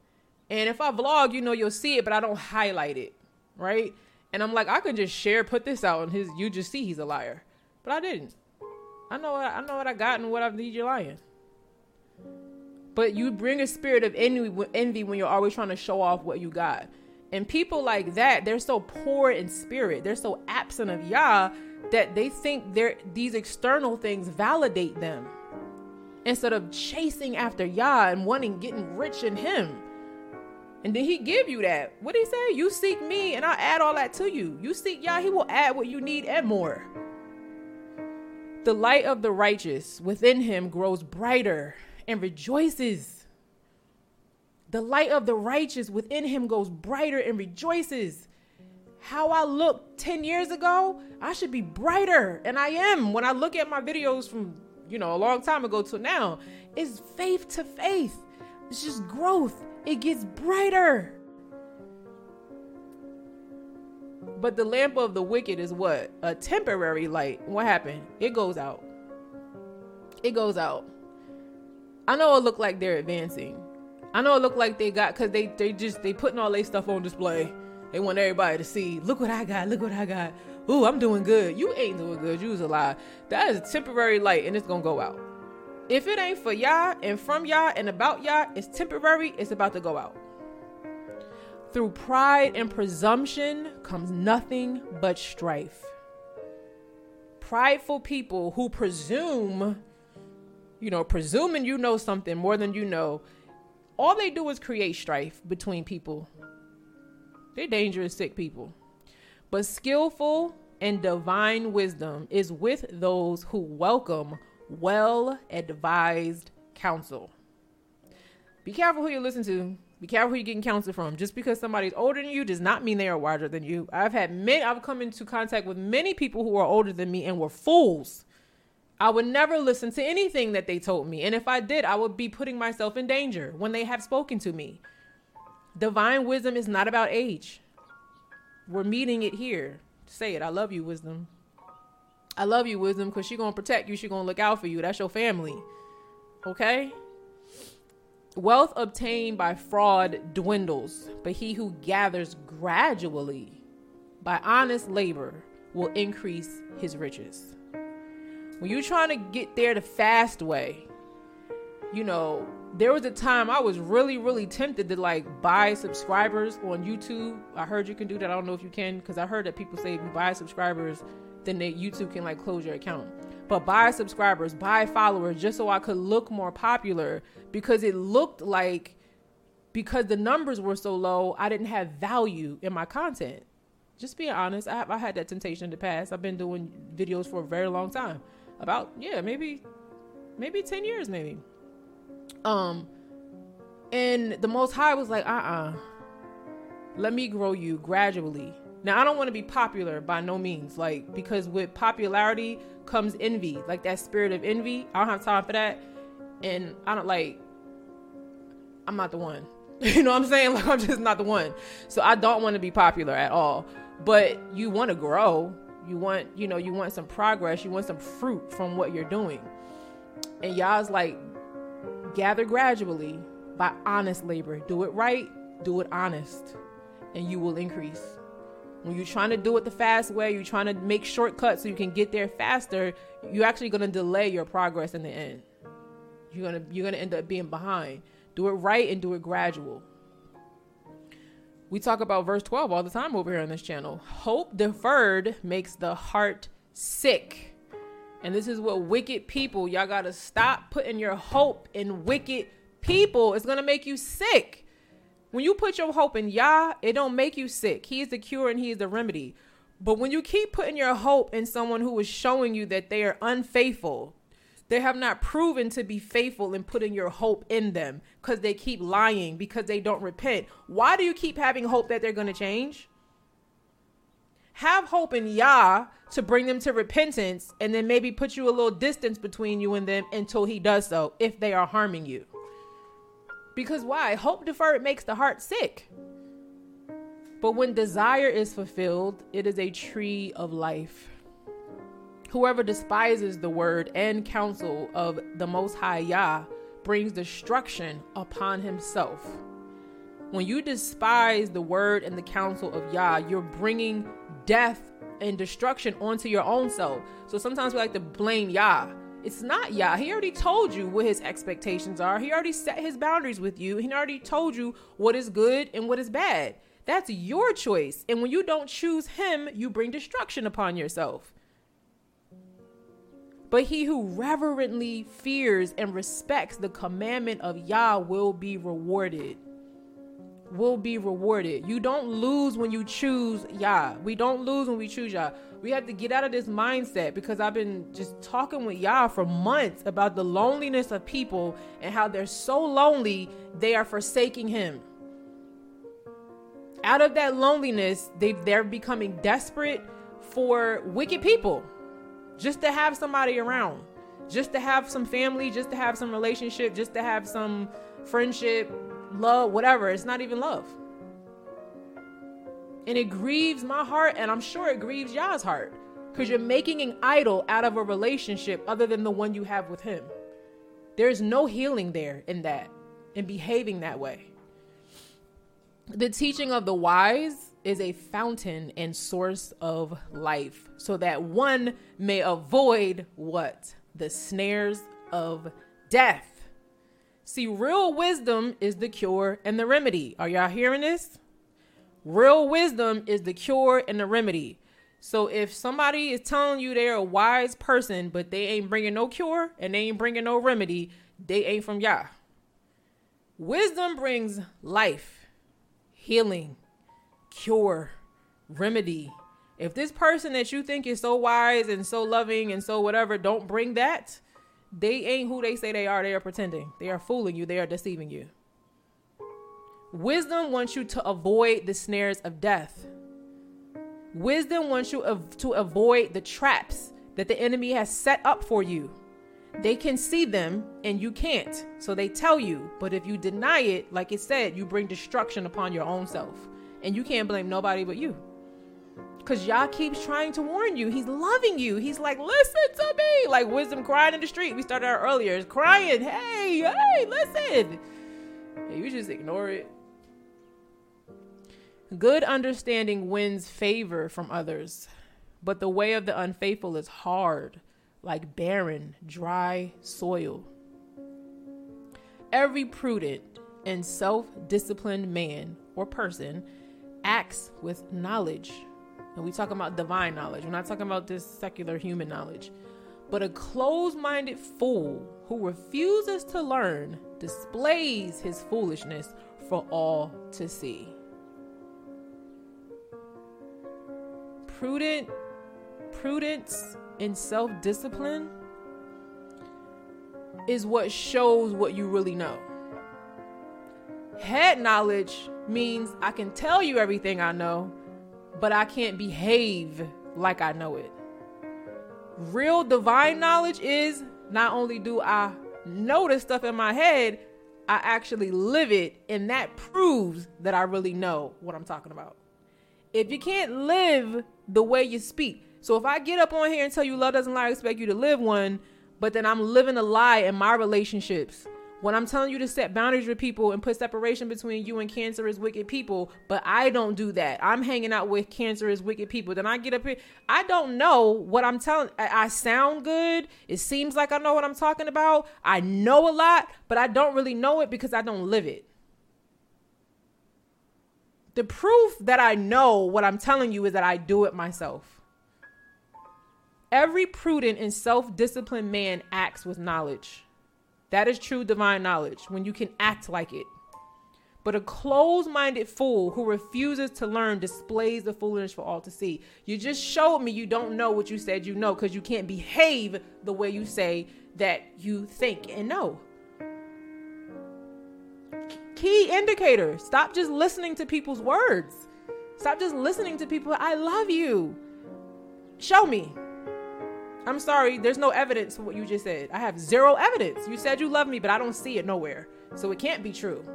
And if I vlog, you know, you'll see it, but I don't highlight it, right? And I'm like, I could just share, put this out, and his, you just see he's a liar, but I didn't. I know, what, I know what I got and what I need. You're lying. But you bring a spirit of envy, envy when you're always trying to show off what you got. And people like that, they're so poor in spirit. They're so absent of Yah that they think they're, these external things validate them. Instead of chasing after Yah and wanting getting rich in him. And then he give you that. What did he say? You seek me and I'll add all that to you. You seek Yah, he will add what you need and more. The light of the righteous within him grows brighter and rejoices the light of the righteous within him goes brighter and rejoices. How I looked 10 years ago, I should be brighter. And I am. When I look at my videos from, you know, a long time ago to now, it's faith to faith. It's just growth. It gets brighter. But the lamp of the wicked is what? A temporary light. What happened? It goes out. It goes out. I know it looked like they're advancing, I know it looked like they got because they they just they putting all their stuff on display. They want everybody to see. Look what I got. Look what I got. Ooh, I'm doing good. You ain't doing good. You was a lie. That is temporary light, and it's gonna go out. If it ain't for Yah and from Yah and about Yah, it's temporary. It's about to go out. Through pride and presumption comes nothing but strife. Prideful people who presume, you know, presuming you know something more than you know, all they do is create strife between people. They're dangerous, sick people. But skillful and divine wisdom is with those who welcome well advised counsel. Be careful who you listen to. Be careful who you're getting counsel from. Just because somebody's older than you does not mean they are wiser than you. I've had many, I've come into contact with many people who are older than me and were fools. I would never listen to anything that they told me. And if I did, I would be putting myself in danger when they have spoken to me. Divine wisdom is not about age. We're meeting it here. Say it. I love you, wisdom. I love you, wisdom, because she's going to protect you. She's going to look out for you. That's your family. Okay? Wealth obtained by fraud dwindles, but he who gathers gradually by honest labor will increase his riches. When you're trying to get there the fast way, you know, there was a time I was really, really tempted to like buy subscribers on YouTube. I heard you can do that. I don't know if you can because I heard that people say if you buy subscribers, then they, YouTube can like close your account. But buy subscribers, buy followers, just so I could look more popular because it looked like because the numbers were so low, I didn't have value in my content. Just being honest, I, I had that temptation in the past. I've been doing videos for a very long time, about yeah, maybe, maybe ten years, maybe. Um, and the Most High was like, uh uh let me grow you gradually. Now, I don't want to be popular by no means, like, because with popularity comes envy, like that spirit of envy. I don't have time for that. And I don't like, I'm not the one. you know what I'm saying? Like, I'm just not the one. So I don't want to be popular at all. But you want to grow. You want, you know, you want some progress. You want some fruit from what you're doing. And Yah's like, gather gradually by honest labor. Do it right, do it honest, and you will increase. When you're trying to do it the fast way, you're trying to make shortcuts so you can get there faster, you're actually going to delay your progress in the end. You're going to you're going to end up being behind. Do it right and do it gradual. We talk about verse 12 all the time over here on this channel. Hope deferred makes the heart sick and this is what wicked people, y'all got to stop putting your hope in wicked people. It's going to make you sick. When you put your hope in Yah, it don't make you sick. He is the cure and he is the remedy. But when you keep putting your hope in someone who is showing you that they are unfaithful, they have not proven to be faithful in putting your hope in them because they keep lying, because they don't repent. Why do you keep having hope that they're going to change? Have hope in Yah to bring them to repentance and then maybe put you a little distance between you and them until he does so if they are harming you. Because why? Hope deferred makes the heart sick. But when desire is fulfilled, it is a tree of life. Whoever despises the word and counsel of the Most High Yah brings destruction upon himself. When you despise the word and the counsel of Yah, you're bringing death and destruction onto your own self. So sometimes we like to blame Yah. It's not Yah. He already told you what his expectations are. He already set his boundaries with you. He already told you what is good and what is bad. That's your choice. And when you don't choose him, you bring destruction upon yourself. But he who reverently fears and respects the commandment of Yah will be rewarded will be rewarded. You don't lose when you choose Yah. We don't lose when we choose Yah. We have to get out of this mindset because I've been just talking with Yah for months about the loneliness of people and how they're so lonely they are forsaking Him. Out of that loneliness, they they're becoming desperate for wicked people, just to have somebody around, just to have some family, just to have some relationship, just to have some friendship, love, whatever. It's not even love. And it grieves my heart, and I'm sure it grieves Yah's heart because you're making an idol out of a relationship other than the one you have with Him. There's no healing there in that, in behaving that way. The teaching of the wise is a fountain and source of life, so that one may avoid what? The snares of death. See, real wisdom is the cure and the remedy. Are y'all hearing this? Real wisdom is the cure and the remedy. So if somebody is telling you they're a wise person, but they ain't bringing no cure and they ain't bringing no remedy, they ain't from Yah. Wisdom brings life, healing, cure, remedy. If this person that you think is so wise and so loving and so whatever don't bring that, they ain't who they say they are. They are pretending. They are fooling you. They are deceiving you. Wisdom wants you to avoid the snares of death. Wisdom wants you av- to avoid the traps that the enemy has set up for you. They can see them and you can't. So they tell you. But if you deny it, like it said, you bring destruction upon your own self. And you can't blame nobody but you. Because Yah keeps trying to warn you. He's loving you. He's like, listen to me. Like wisdom crying in the street. We started out earlier. Crying. Hey, hey, listen. Hey, you just ignore it. Good understanding wins favor from others, but the way of the unfaithful is hard, like barren, dry soil. Every prudent and self disciplined man or person acts with knowledge. And we talk about divine knowledge. We're not talking about this secular human knowledge. But a closed minded fool who refuses to learn displays his foolishness for all to see. prudent prudence and self-discipline is what shows what you really know. Head knowledge means I can tell you everything I know, but I can't behave like I know it. Real divine knowledge is not only do I know this stuff in my head, I actually live it, and that proves that I really know what I'm talking about. If you can't live the way you speak. So if I get up on here and tell you love doesn't lie, I expect you to live one, but then I'm living a lie in my relationships. When I'm telling you to set boundaries with people and put separation between you and cancerous, wicked people, but I don't do that. I'm hanging out with cancerous, wicked people. Then I get up here. I don't know what I'm telling. I, I sound good. It seems like I know what I'm talking about. I know a lot, but I don't really know it because I don't live it. The proof that I know what I'm telling you is that I do it myself. Every prudent and self disciplined man acts with knowledge. That is true divine knowledge when you can act like it. But a closed minded fool who refuses to learn displays the foolishness for all to see. You just showed me you don't know what you said you know because you can't behave the way you say that you think and know key indicator. Stop just listening to people's words. Stop just listening to people. I love you. Show me. I'm sorry, there's no evidence for what you just said. I have zero evidence. You said you love me, but I don't see it nowhere. So it can't be true.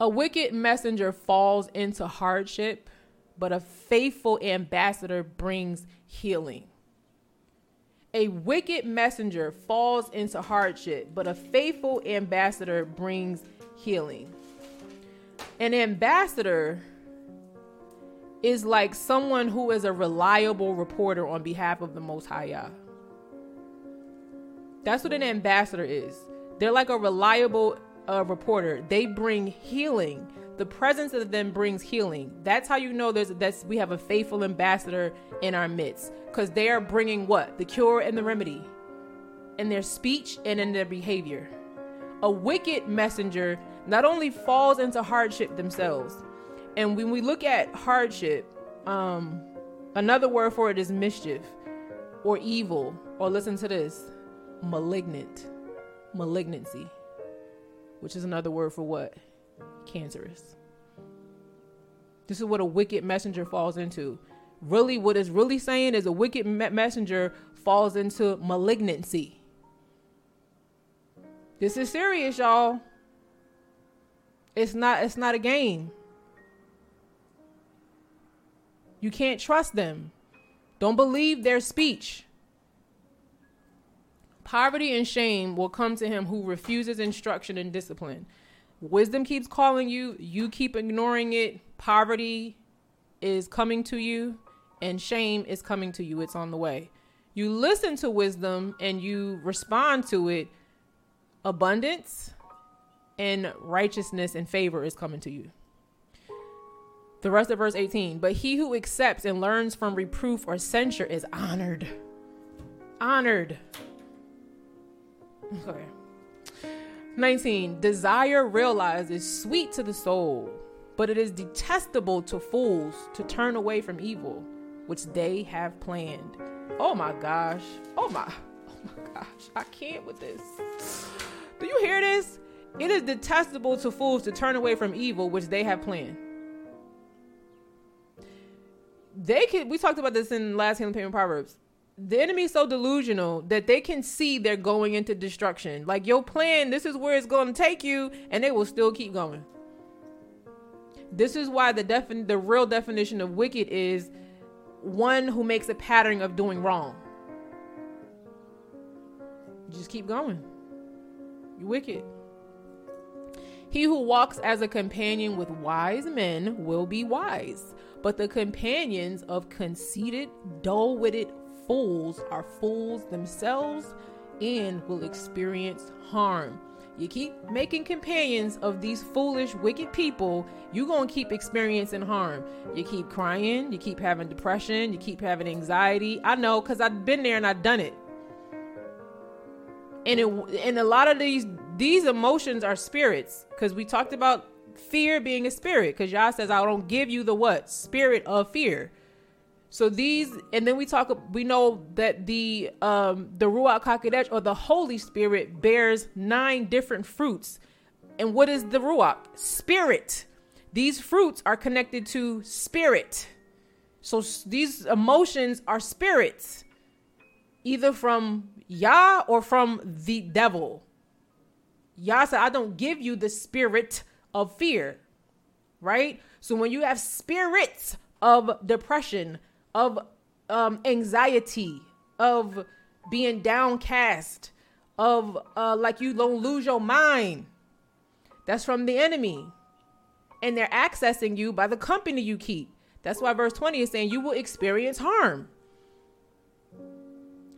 A wicked messenger falls into hardship, but a faithful ambassador brings healing. A wicked messenger falls into hardship, but a faithful ambassador brings healing. An ambassador is like someone who is a reliable reporter on behalf of the Most High Yah. That's what an ambassador is. They're like a reliable uh, reporter. They bring healing. The presence of them brings healing. That's how you know there's that's we have a faithful ambassador in our midst because they are bringing what? The cure and the remedy in their speech and in their behavior. A wicked messenger not only falls into hardship themselves, and when we look at hardship, um, another word for it is mischief or evil, or listen to this malignant, malignancy, which is another word for what? Cancerous. This is what a wicked messenger falls into really what it's really saying is a wicked me- messenger falls into malignancy. This is serious, y'all. It's not it's not a game. You can't trust them. Don't believe their speech. Poverty and shame will come to him who refuses instruction and discipline. Wisdom keeps calling you, you keep ignoring it. Poverty is coming to you and shame is coming to you. It's on the way. You listen to wisdom and you respond to it. Abundance and righteousness and favor is coming to you. The rest of verse 18. But he who accepts and learns from reproof or censure is honored. Honored. Okay. 19. Desire realized is sweet to the soul, but it is detestable to fools to turn away from evil, which they have planned. Oh my gosh. Oh my. Oh my gosh. I can't with this. Do you hear this? It is detestable to fools to turn away from evil, which they have planned. They can. We talked about this in last Healing Pain With Proverbs the enemy is so delusional that they can see they're going into destruction. Like your plan, this is where it's going to take you, and they will still keep going. This is why the defin- the real definition of wicked is one who makes a pattern of doing wrong. Just keep going. You wicked. He who walks as a companion with wise men will be wise, but the companions of conceited, dull witted fools are fools themselves and will experience harm. You keep making companions of these foolish, wicked people, you're going to keep experiencing harm. You keep crying, you keep having depression, you keep having anxiety. I know cuz I've been there and I've done it. And it, and a lot of these these emotions are spirits cuz we talked about fear being a spirit cuz Yah says I don't give you the what? Spirit of fear. So these, and then we talk. We know that the um the ruach hakodesh or the Holy Spirit bears nine different fruits. And what is the ruach? Spirit. These fruits are connected to spirit. So these emotions are spirits, either from Yah or from the devil. Yah said, "I don't give you the spirit of fear." Right. So when you have spirits of depression, of um, anxiety, of being downcast, of uh, like you don't lose your mind. That's from the enemy. And they're accessing you by the company you keep. That's why verse 20 is saying you will experience harm.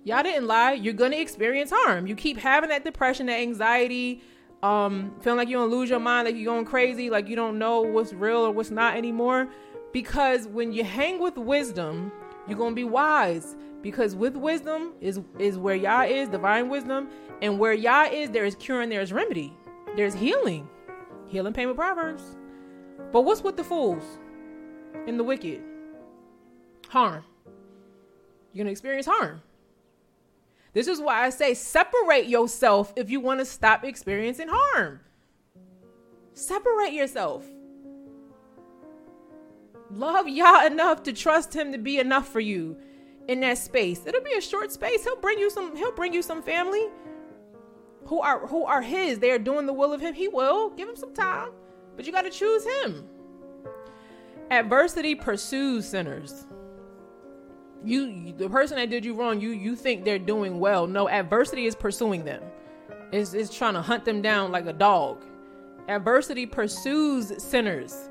Yah didn't lie. You're going to experience harm. You keep having that depression, that anxiety, um, feeling like you're to lose your mind, like you're going crazy, like you don't know what's real or what's not anymore. Because when you hang with wisdom, you're gonna be wise. Because with wisdom is is where Yah is, divine wisdom, and where Yah is, there is cure and there is remedy. There's healing. Healing Pain with Proverbs. But what's with the fools and the wicked? Harm. You're gonna experience harm. This is why I say separate yourself if you want to stop experiencing harm. Separate yourself love Yah enough to trust him to be enough for you in that space. It'll be a short space. He'll bring you some he'll bring you some family who are who are his. They are doing the will of him. He will. Give him some time. But you got to choose him. Adversity pursues sinners. You the person that did you wrong, you you think they're doing well. No, adversity is pursuing them. It's, it's trying to hunt them down like a dog. Adversity pursues sinners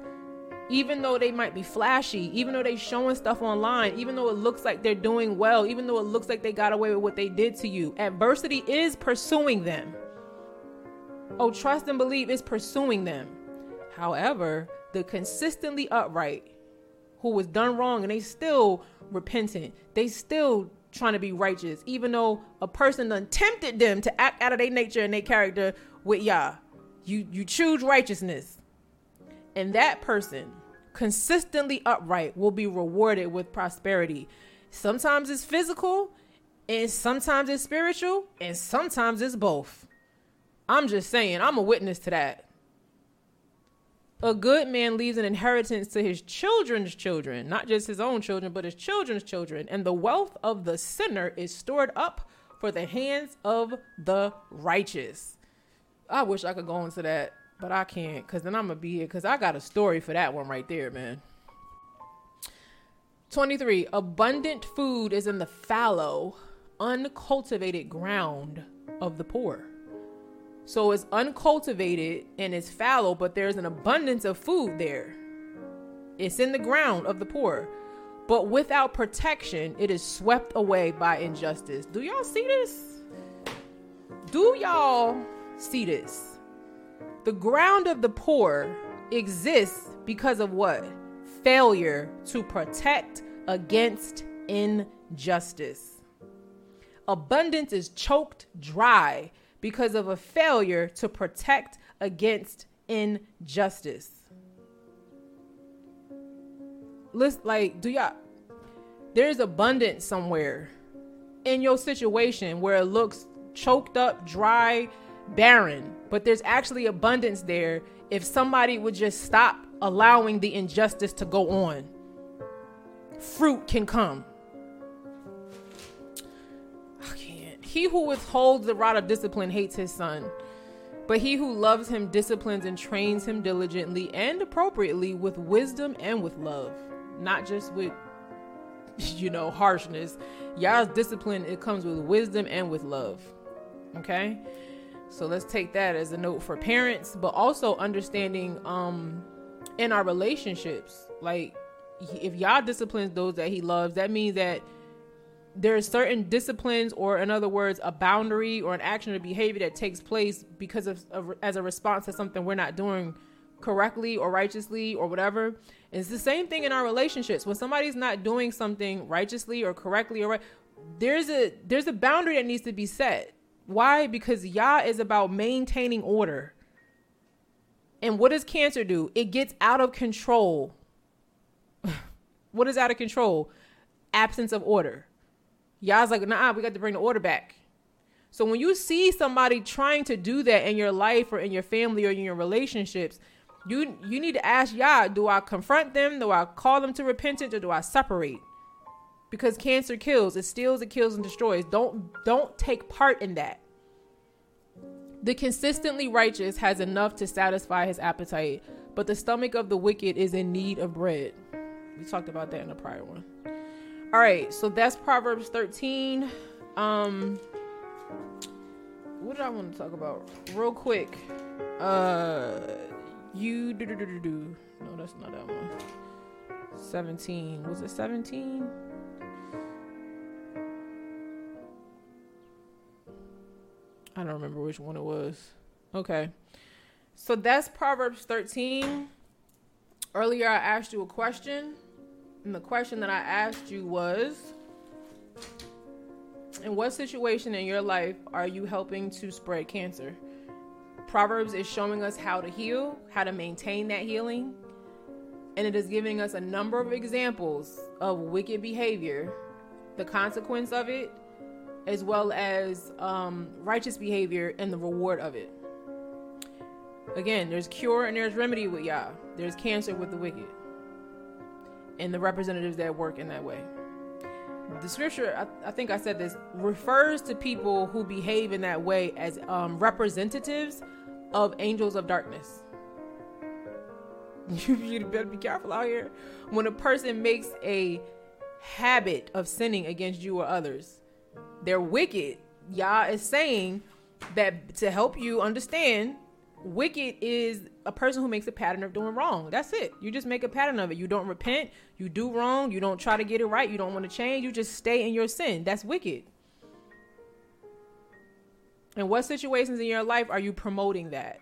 even though they might be flashy, even though they showing stuff online, even though it looks like they're doing well, even though it looks like they got away with what they did to you, adversity is pursuing them. Oh, trust and believe is pursuing them. However, the consistently upright who was done wrong and they still repentant, they still trying to be righteous, even though a person done tempted them to act out of their nature and their character with Yah. You you choose righteousness and that person consistently upright will be rewarded with prosperity. Sometimes it's physical, and sometimes it's spiritual, and sometimes it's both. I'm just saying, I'm a witness to that. A good man leaves an inheritance to his children's children, not just his own children, but his children's children. And the wealth of the sinner is stored up for the hands of the righteous. I wish I could go into that but I can't because then I'm gonna be here because I got a story for that one right there, man. 23. Abundant food is in the fallow, uncultivated ground of the poor. So it's uncultivated and it's fallow, but there's an abundance of food there. It's in the ground of the poor. But without protection, it is swept away by injustice. Do y'all see this? Do y'all see this? The ground of the poor exists because of what? Failure to protect against injustice. Abundance is choked dry because of a failure to protect against injustice. Listen, like, do y'all, there's abundance somewhere in your situation where it looks choked up, dry, barren, but there's actually abundance there if somebody would just stop allowing the injustice to go on. Fruit can come. He who withholds the rod of discipline hates his son. But he who loves him disciplines and trains him diligently and appropriately with wisdom and with love, not just with, you know, harshness. Yah's discipline, it comes with wisdom and with love. Okay? So let's take that as a note for parents, but also understanding um in our relationships. Like if Yah disciplines those that he loves, that means that there's certain disciplines or in other words a boundary or an action or behavior that takes place because of, of as a response to something we're not doing correctly or righteously or whatever. And it's the same thing in our relationships. When somebody's not doing something righteously or correctly or right, there's a there's a boundary that needs to be set why? Because Yah is about maintaining order. And what does cancer do? It gets out of control. what is out of control? Absence of order. Yah's like, nah, we got to bring the order back. So when you see somebody trying to do that in your life or in your family or in your relationships, you you need to ask Yah, do I confront them? Do I call them to repentance or do I separate? because cancer kills it steals it kills and destroys don't don't take part in that the consistently righteous has enough to satisfy his appetite but the stomach of the wicked is in need of bread we talked about that in a prior one all right so that's proverbs 13 um what did i want to talk about real quick uh you do do do do do no that's not that one 17 was it 17 I don't remember which one it was. Okay. So that's Proverbs 13. Earlier, I asked you a question. And the question that I asked you was In what situation in your life are you helping to spread cancer? Proverbs is showing us how to heal, how to maintain that healing. And it is giving us a number of examples of wicked behavior, the consequence of it, as well as um, righteous behavior and the reward of it. Again, there's cure and there's remedy with Yah. There's cancer with the wicked and the representatives that work in that way. The scripture, I, I think I said this, refers to people who behave in that way as um, representatives of angels of darkness. You better be careful out here. When a person makes a habit of sinning against you or others, they're wicked. Yah is saying that to help you understand, wicked is a person who makes a pattern of doing wrong. That's it. You just make a pattern of it. You don't repent. You do wrong. You don't try to get it right. You don't want to change. You just stay in your sin. That's wicked. And what situations in your life are you promoting that?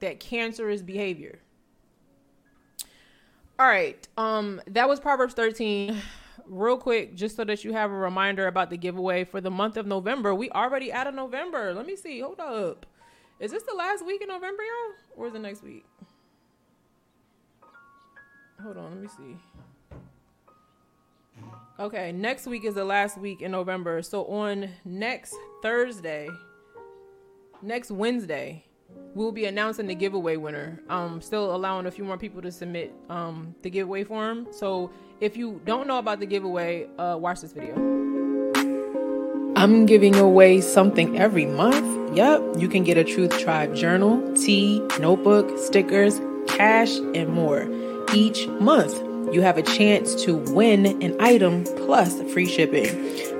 That cancerous behavior. All right. Um, that was Proverbs 13 real quick, just so that you have a reminder about the giveaway for the month of November. We already out of November. Let me see. Hold up. Is this the last week in November, y'all? Or is it next week? Hold on, let me see. Okay, next week is the last week in November. So on next Thursday, next Wednesday, we'll be announcing the giveaway winner. Um, still allowing a few more people to submit um, the giveaway form. So if you don't know about the giveaway, uh, watch this video. I'm giving away something every month. Yep, you can get a Truth Tribe journal, tea, notebook, stickers, cash, and more. Each month, you have a chance to win an item plus free shipping.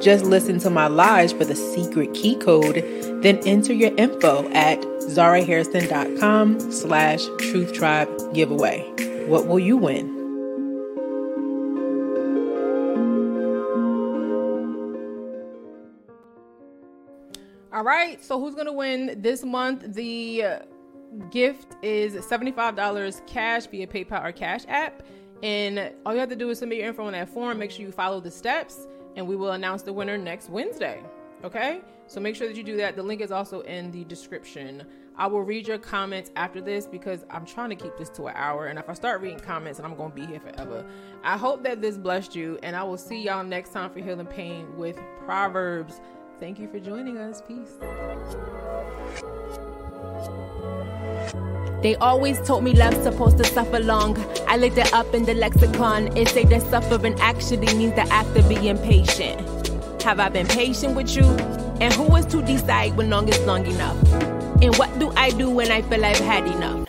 Just listen to my lives for the secret key code, then enter your info at zarahairston.com slash truth tribe giveaway. What will you win? All right, so who's gonna win this month? The gift is $75 cash via PayPal or Cash App. And all you have to do is submit your info on that form. Make sure you follow the steps, and we will announce the winner next Wednesday. Okay? So make sure that you do that. The link is also in the description. I will read your comments after this because I'm trying to keep this to an hour. And if I start reading comments, I'm going to be here forever. I hope that this blessed you. And I will see y'all next time for Healing Pain with Proverbs. Thank you for joining us. Peace. They always told me love's supposed to suffer long. I looked it up in the lexicon. It say that suffering actually means the act of being patient. Have I been patient with you? And who is to decide when long is long enough? And what do I do when I feel I've had enough?